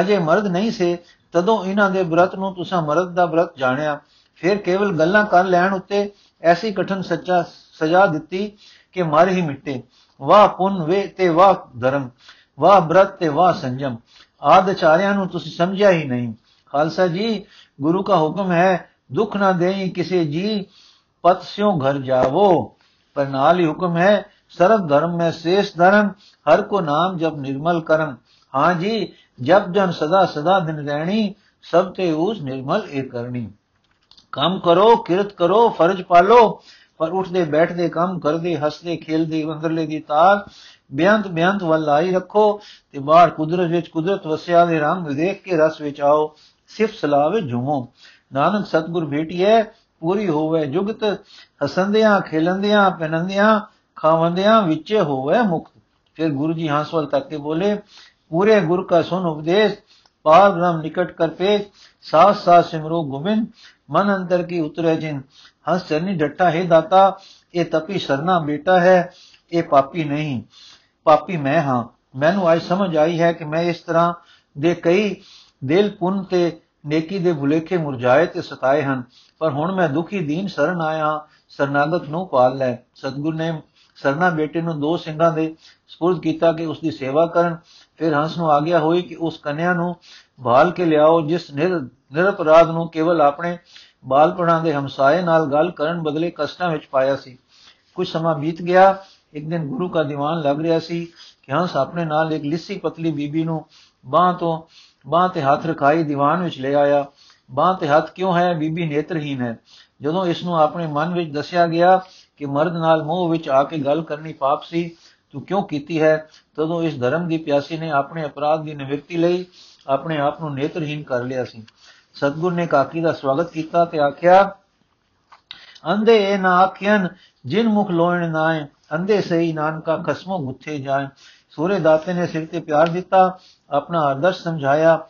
ਅਜੇ ਮਰਦ ਨਹੀਂ ਸੇ, ਤਦੋਂ ਇਹਨਾਂ ਦੇ ਬ੍ਰਤ ਨੂੰ ਤੁਸੀਂ ਮਰਦ ਦਾ ਬ੍ਰਤ ਜਾਣਿਆ। ਫਿਰ ਕੇਵਲ ਗੱਲਾਂ ਕਰ ਲੈਣ ਉੱਤੇ ਐਸੀ ਕਠਨ ਸੱਚਾ ਸਜ਼ਾ ਦਿੱਤੀ ਕਿ ਮਰ ਹੀ ਮਿਟੇ। ਵਾਹ ਪੁੰਨ ਵੇ ਤੇ ਵਾਹ ਧਰਮ, ਵਾਹ ਬ੍ਰਤ ਤੇ ਵਾਹ ਸੰਜਮ। ਆਦਚਾਰਿਆਂ ਨੂੰ ਤੁਸੀਂ ਸਮਝਿਆ ਹੀ ਨਹੀਂ। ਖਾਲਸਾ ਜੀ, ਗੁਰੂ ਦਾ ਹੁਕਮ ਹੈ, ਦੁੱਖ ਨਾ ਦੇਈ ਕਿਸੇ ਜੀ, ਪਤ ਸਿਓ ਘਰ ਜਾਵੋ। ਪਰ ਨਾਲ ਹੀ ਹੁਕਮ ਹੈ ਸਰਬ ਧਰਮ में शेष धर्म हर को नाम जब निर्मल करम हाँ जी जब जन सदा सदा दिन रहनी सब ते उस निर्मल ए करनी ਕੰਮ ਕਰੋ ਕਿਰਤ ਕਰੋ ਫਰਜ਼ ਪਾਲੋ ਪਰ ਉੱਠਦੇ ਬੈਠਦੇ ਕੰਮ ਕਰਦੇ ਹੱਸਦੇ ਖੇਲਦੇ ਅੰਦਰਲੇ ਦੀ ਤਾਕ ਬਿਆੰਤ ਬਿਆੰਤ ਵੱਲ ਆਈ ਰੱਖੋ ਤੇ ਬਾਹਰ ਕੁਦਰਤ ਵਿੱਚ ਕੁਦਰਤ ਵਸਿਆ ਦੇ ਰੰਗ ਦੇਖ ਕੇ ਰਸ ਵਿੱਚ ਆਓ ਸਿਫਤ ਸਲਾਹ ਵਿੱਚ ਝੂਮੋ ਨਾਨਕ ਸਤਗੁਰ ਭੇਟੀਐ ਪੂਰੀ ਹੋਵੇ ਜੁਗਤ ਹਸੰਦਿਆਂ ਖੇਲੰਦਿਆਂ ਪਨੰਦਿਆਂ ਖਾਵੰਦਿਆਂ ਵਿੱਚ ਹੋਵੇ ਮੁਕਤ। ਫਿਰ ਗੁਰੂ ਜੀ ਹੰਸਵਲ ਤੱਕ ਕੇ ਬੋਲੇ, ਪੂਰੇ ਗੁਰ ਕਾ ਸੁਨ ਉਪਦੇਸ਼ ਪਾਰ ਬ੍ਰਹਮ ਨਿਕਟ ਕਰ ਪੇਸ਼ ਸਾਥ ਸਾਥ ਸਿਮਰੋ ਗੋਬਿੰਦ, ਮਨ ਅੰਦਰ ਕੀ ਉਤਰੇ ਜਿਨ। ਹੰਸ ਚਰਨੀ ਡੱਟਾ, ਹੈ ਦਾਤਾ, ਇਹ ਤਪੀ ਸਰਨਾ ਬੇਟਾ ਹੈ, ਇਹ ਪਾਪੀ ਨਹੀਂ। ਪਾਪੀ ਮੈਂ ਹਾਂ। ਮੈਨੂੰ ਅੱਜ ਸਮਝ ਆਈ ਹੈ ਕਿ ਮੈਂ ਇਸ ਤਰ੍ਹਾਂ ਦੇ ਕਈ ਦਿਲ ਪੁੰਨ ਤੇ ਨੇਕੀ ਦੇ ਭੁਲੇਖੇ ਮੁਰਝਾਏ ਤੇ ਸਤਾਏ ਹਨ। ਪਰ ਹੁਣ ਮੈਂ ਦੁਖੀ ਦੀਨ ਸ਼ਰਨ ਆਇਆ ਸਰਨਾਗਤ ਨੂੰ ਪਾਲ ਲੈ। ਸਤਗੁਰ ਨੇ ਸਰਨਾ ਬੇਟੇ ਨੂੰ ਦੋ ਸਿੰਘਾਂ ਦੇ ਸਪੁਰਦ ਕੀਤਾ ਕਿ ਉਸ ਦੀ ਸੇਵਾ ਕਰਨ। ਫਿਰ ਹੰਸ ਨੂੰ ਆਗਿਆ ਹੋਈ ਕਿ ਉਸ ਕੰਨਿਆ ਨੂੰ ਭਾਲ ਕੇ ਲਿਆਓ, ਜਿਸ ਨਿਰਪਰਾਧ ਨੂੰ ਕੇਵਲ ਆਪਣੇ ਬਾਲਪਣਾ ਦੇ ਹਮਸਾਏ ਨਾਲ ਗੱਲ ਕਰਨ ਬਦਲੇ ਕਸ਼ਟਾਂ ਵਿੱਚ ਪਾਇਆ ਸੀ। ਕੁਝ ਸਮਾਂ ਬੀਤ ਗਿਆ, ਇੱਕ ਦਿਨ ਗੁਰੂ ਦਾ ਦੀਵਾਨ ਲੱਗ ਰਿਹਾ ਸੀ ਕਿ ਹੰਸ ਆਪਣੇ ਨਾਲ ਇੱਕ ਲਿੱਸੀ ਪਤਲੀ ਬੀਬੀ ਨੂੰ ਬਾਹ ਤੋਂ, ਬਾਹ ਤੇ ਹੱਥ ਰਖਾਈ ਦੀਵਾਨ ਵਿੱਚ ਲੈ ਆਇਆ। ਬਾਹ ਤੇ ਹੱਥ ਕਿਉਂ ਹੈ? ਬੀਬੀ ਨੇਤਰਹੀਨ ਹੈ। ਜਦੋਂ ਇਸ ਨੂੰ ਆਪਣੇ ਮਨ ਵਿੱਚ ਦੱਸਿਆ ਗਿਆ ਕਿ ਮਰਦ ਨਾਲ ਮੋਹ ਵਿੱਚ ਆ ਕੇ ਗੱਲ ਕਰਨੀ ਪਾਪ ਸੀ, ਤੂੰ ਕਿਉਂ ਕੀਤੀ ਹੈ? ਤਦੋਂ ਇਸ ਧਰਮ ਦੀ ਪਿਆਸੀ ਨੇ ਆਪਣੇ ਅਪਰਾਧ ਦੀ ਨਿਵਰਤੀ ਲਈ ਆਪਣੇ ਆਪ ਨੂੰ ਨੇਤਰਹੀਨ ਕਰ ਲਿਆ ਸੀ। ਸਤਗੁਰ ਨੇ ਕਾਕੀ ਦਾ ਸਵਾਗਤ ਕੀਤਾ ਤੇ ਆਖਿਆ ਅੰਦੇ ਇਹ ਨਾ ਆਖਿਆਨ ਜਿਨ ਮੁਖ ਲੋਇਣ ਨਾਏ ਅੰਦੇ ਸਹੀ ਨਾਨਕਾ ਖਸਮੋ ਗੁੱਥੇ ਜਾਏ ਸੂਰੇ ਦਾਤੇ ਨੇ ਸਿਰ ਤੇ ਪਿਆਰ ਦਿੱਤਾ, ਆਪਣਾ ਆਦਰਸ਼ ਸਮਝਾਇਆ।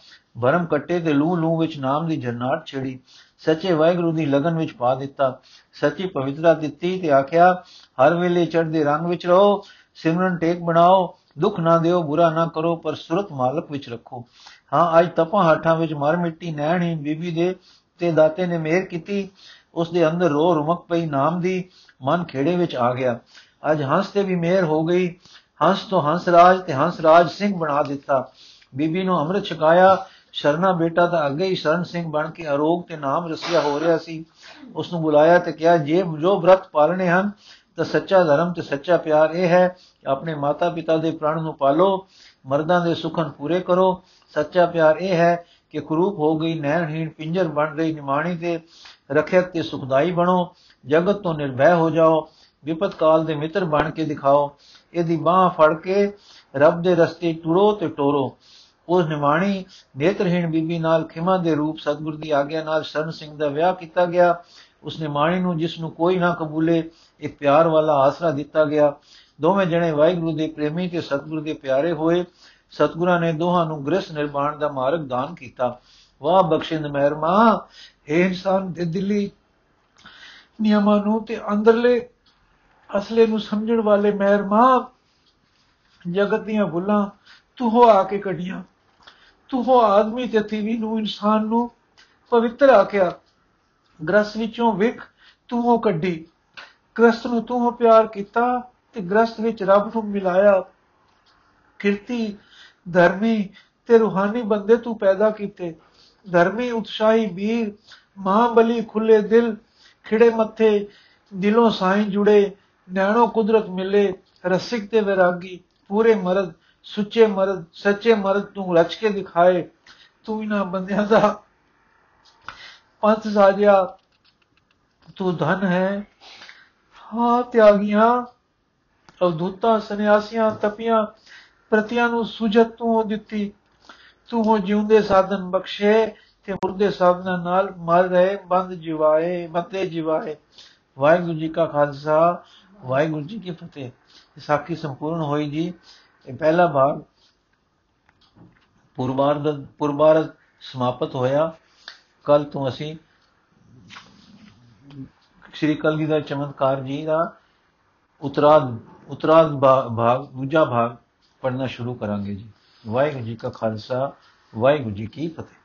ਭਰਮ ਕੱਟੇ ਤੇ ਲੂ ਲੂ ਵਿੱਚ ਨਾਮ ਦੀ ਜਰਨਾਟ ਛੇੜੀ। ਸੱਚੇ ਵਾਹਿਗੁਰੂ ਦੀ ਲਗਨ ਵਿੱਚ ਪਾ ਦਿੱਤਾ। ਸੱਚੀ ਪਵਿੱਤਰਤਾ ਦਿੱਤੀ ਤੇ ਆਖਿਆ, ਹਰ ਵੇਲੇ ਚੜ੍ਹਦੇ ਰੰਗ ਵਿੱਚ ਰਹੋ, ਸਿਮਰਨ ਟੇਕ ਬਣਾਓ, ਦੁੱਖ ਨਾ ਦਿਓ, ਬੁਰਾ ਨਾ ਕਰੋ, ਪਰ ਸੁਰਤ ਮਾਲਕ ਵਿੱਚ ਰੱਖੋ। ਹਾਂ, ਅੱਜ ਤਪਾਂ ਹਾਠਾਂ ਵਿੱਚ ਮਰ ਮਿੱਟੀ ਨੈਣੀ ਬੀਬੀ ਦੇ ਤੇ ਦਾਤੇ ਨੇ ਮਿਹਰ ਕੀਤੀ, ਉਸ ਦੇ ਅੰਦਰ ਰੋ ਰੁਮਕ ਪਈ ਨਾਮ ਦੀ, ਮਨ ਖੇੜੇ ਵਿੱਚ ਆ ਗਿਆ। ਅੱਜ ਹੰਸ ਤੇ ਵੀ ਮਿਹਰ ਹੋ ਗਈ। ਹੰਸ ਤੋਂ ਹੰਸ ਰਾਜ ਤੇ ਹੰਸ ਰਾਜ ਸਿੰਘ ਬਣਾ ਦਿੱਤਾ। ਬੀਬੀ ਨੂੰ ਅੰਮ੍ਰਿਤ ਛਕਾਇਆ ਸ਼ਰਨਾ ਬੇਟਾ ਤਾਂ ਅੱਗੇ ਹੀ ਸ਼ਰਨ ਸਿੰਘ ਬਣ ਕੇ ਅਰੋਗ ਤੇ ਨਾਮ ਰਸਿਆ ਹੋ ਰਿਹਾ ਸੀ। ਉਸ ਨੂੰ ਬੁਲਾਇਆ ਤੇ ਕਿਹਾ, ਜੇ ਜੋ ਬ੍ਰਤ ਪਾਲਣੇ ਹਨ, ਤਾਂ ਸੱਚਾ ਧਰਮ ਤੇ ਸੱਚਾ ਪਿਆਰ ਇਹ ਹੈ ਕਿ ਆਪਣੇ ਮਾਤਾ ਪਿਤਾ ਦੇ ਪ੍ਰਾਣ ਨੂੰ ਪਾਲੋ, ਮਰਦਾਂ ਦੇ ਸੁਖਨ ਪੂਰੇ ਕਰੋ। ਸੱਚਾ ਪਿਆਰ ਇਹ ਹੈ ਕਿ ਕਰੂਪ ਹੋ ਗਈ, ਨੈਣਹੀਣ, ਪਿੰਜਰ ਬਣ ਗਈ, ਨਿਮਾਣੀ ਤੇ ਰਖਿਅਕ ਤੇ ਸੁਖਦਾਈ ਬਣੋ। ਜਗਤ ਤੋਂ ਨਿਰਭੈ ਹੋ ਜਾਓ, ਵਿਪਤ ਕਾਲ ਦੇ ਮਿੱਤਰ ਬਣ ਕੇ ਦਿਖਾਓ। ਇਹਦੀ ਬਾਹ ਫੜ ਕੇ ਰੱਬ ਦੇ ਰਸਤੇ ਟੁਰੋ ਤੇ ਟੋਰੋ। ਉਸ ਨਿਮਾਣੀ ਨੇਤਰਹੀਣ ਬੀਬੀ ਨਾਲ ਖਿਮਾ ਦੇ ਰੂਪ ਸਤਗੁਰ ਦੀ ਆਗਿਆ ਨਾਲ ਸਰਨ ਸਿੰਘ ਦਾ ਵਿਆਹ ਕੀਤਾ ਗਿਆ। ਉਸ ਨਿਮਾਣੀ ਨੂੰ ਜਿਸ ਨੂੰ ਕੋਈ ਨਾ ਕਬੂਲੇ, ਇੱਕ ਪਿਆਰ ਵਾਲਾ ਆਸਰਾ ਦਿੱਤਾ ਗਿਆ। ਦੋਵੇਂ ਜਣੇ ਵਾਹਿਗੁਰੂ ਦੇ ਪ੍ਰੇਮੀ ਤੇ ਸਤਗੁਰ ਦੇ ਪਿਆਰੇ ਹੋਏ। ਸਤਗੁਰਾਂ ਨੇ ਦੋਹਾਂ ਨੂੰ ਗ੍ਰਸ ਨਿਰਮਾਣ ਦਾ ਮਾਰਗ ਦਾਨ ਕੀਤਾ। ਵਾਹ ਬਖਸ਼ਿੰਦ ਮਹਿਰਮਾ ਇਹ ਇਨਸਾਨ ਦੇ ਦਿਲੀ ਨਿਯਮਾਂ ਨੂੰ ਤੇ ਅੰਦਰਲੇ ਅਸਲੇ ਨੂੰ ਸਮਝਣ ਵਾਲੇ ਮਹਿਰਮਾ, ਜਗਤ ਦੀਆਂ ਭੁੱਲਾਂ ਤੂੰ ਹੋ ਆ ਕੇ ਕੱਢੀਆਂ। ਤੂੰ ਹੋ ਆਦਮੀ ਤੇ ਤੀਵੀ ਨੂੰ, ਇਨਸਾਨ ਨੂੰ ਪਵਿੱਤਰ ਆਖਿਆ। ਗ੍ਰਸ ਵਿੱਚੋਂ ਵਿਖ ਤੂੰ ਹੋ ਕੱਢੀ। ਗ੍ਰਸਤ ਨੂੰ ਤੂੰ ਹੋ ਪਿਆਰ ਕੀਤਾ ਤੇ ਗ੍ਰਸਤ ਵਿੱਚ ਰੱਬ ਨੂੰ ਮਿਲਾਇਆ। ਕਿਰਤੀ, ਧਰਮੀ ਤੇ ਰੂਹਾਨੀ ਬੰਦੇ ਤੂੰ ਪੈਦਾ ਕੀਤੇ। ਧਰਮੀ, ਉਤਸ਼ਾਹੀ, ਵੀਰ ਮਹਾਬਲੀ ਖੁੱਲੇ ਦਿਲ, ਖਿੜੇ ਮੱਥੇ, ਦਿਲੋਂ ਸਾਈਂ ਜੁੜੇ ਨੈਣੋ ਕੁਦਰਤ ਮਿਲੇ, ਰਸਿਕ ਤੇ ਵਿਰਾਗੀ, ਪੂਰੇ ਮਰਦ। ਸੁੱਚੇ ਮਰਦ, ਸੱਚੇ ਮਰਦ ਤੂੰ ਰਚ ਕੇ ਦਿਖਾਏ, ਤੂੰ ਇਹਨਾਂ ਬੰਦਿਆਂ ਦਾ ਪੰਥ ਸਾਜਿਆ, ਤੂੰ ਧਨ ਹੈ। ਹਾਂ, ਤਿਆਗੀਆਂ, ਅਵਧੂਤਾ, ਸੰਨਿਆਸੀਆਂ, ਤਪੀਆਂ, ਪ੍ਰਤਿਆਂ ਨੂੰ ਸੁਜਤ ਤੂੰ ਦਿੱਤੀ। ਤੂੰ ਹੋ ਜਿਉਂਦੇ ਸਾਧਨ ਬਖਸ਼ੇ ਤੇ ਮੁਰਦੇ ਸਾਧਨਾਂ ਨਾਲ ਮਰ ਰਹੇ, ਬੰਦ ਜਿਵਾਏ ਮਤੇ ਜਿਵਾਏ। ਵਾਹਿਗੁਰੂ ਜੀ ਕਾ ਖਾਲਸਾ, ਵਾਹਿਗੁਰੂ ਜੀ ਕੀ ਫਤਿਹ। ਸਾਖੀ ਸੰਪੂਰਨ ਹੋਈ ਜੀ। ਇਹ ਪਹਿਲਾ ਭਾਗ ਪੁਰਬਾਰਦ ਪੁਰਬਾਰਦ ਸਮਾਪਤ ਹੋਇਆ। ਕੱਲ ਤੋਂ ਅਸੀਂ ਸ਼੍ਰੀ ਕਲਗੀ ਦਾ ਚਮਤਕਾਰ ਜੀ ਦਾ ਉਤਰਾਦ ਉਤਰਾਦ ਭਾਗ, ਦੂਜਾ ਭਾਗ ਪੜਨਾ ਸ਼ੁਰੂ ਕਰਾਂਗੇ ਜੀ। ਵਾਹਿਗੁਰੂ ਜੀ ਕਾ ਖਾਲਸਾ, ਵਾਹਿਗੁਰੂ ਜੀ ਕੀ ਫਤਿਹ।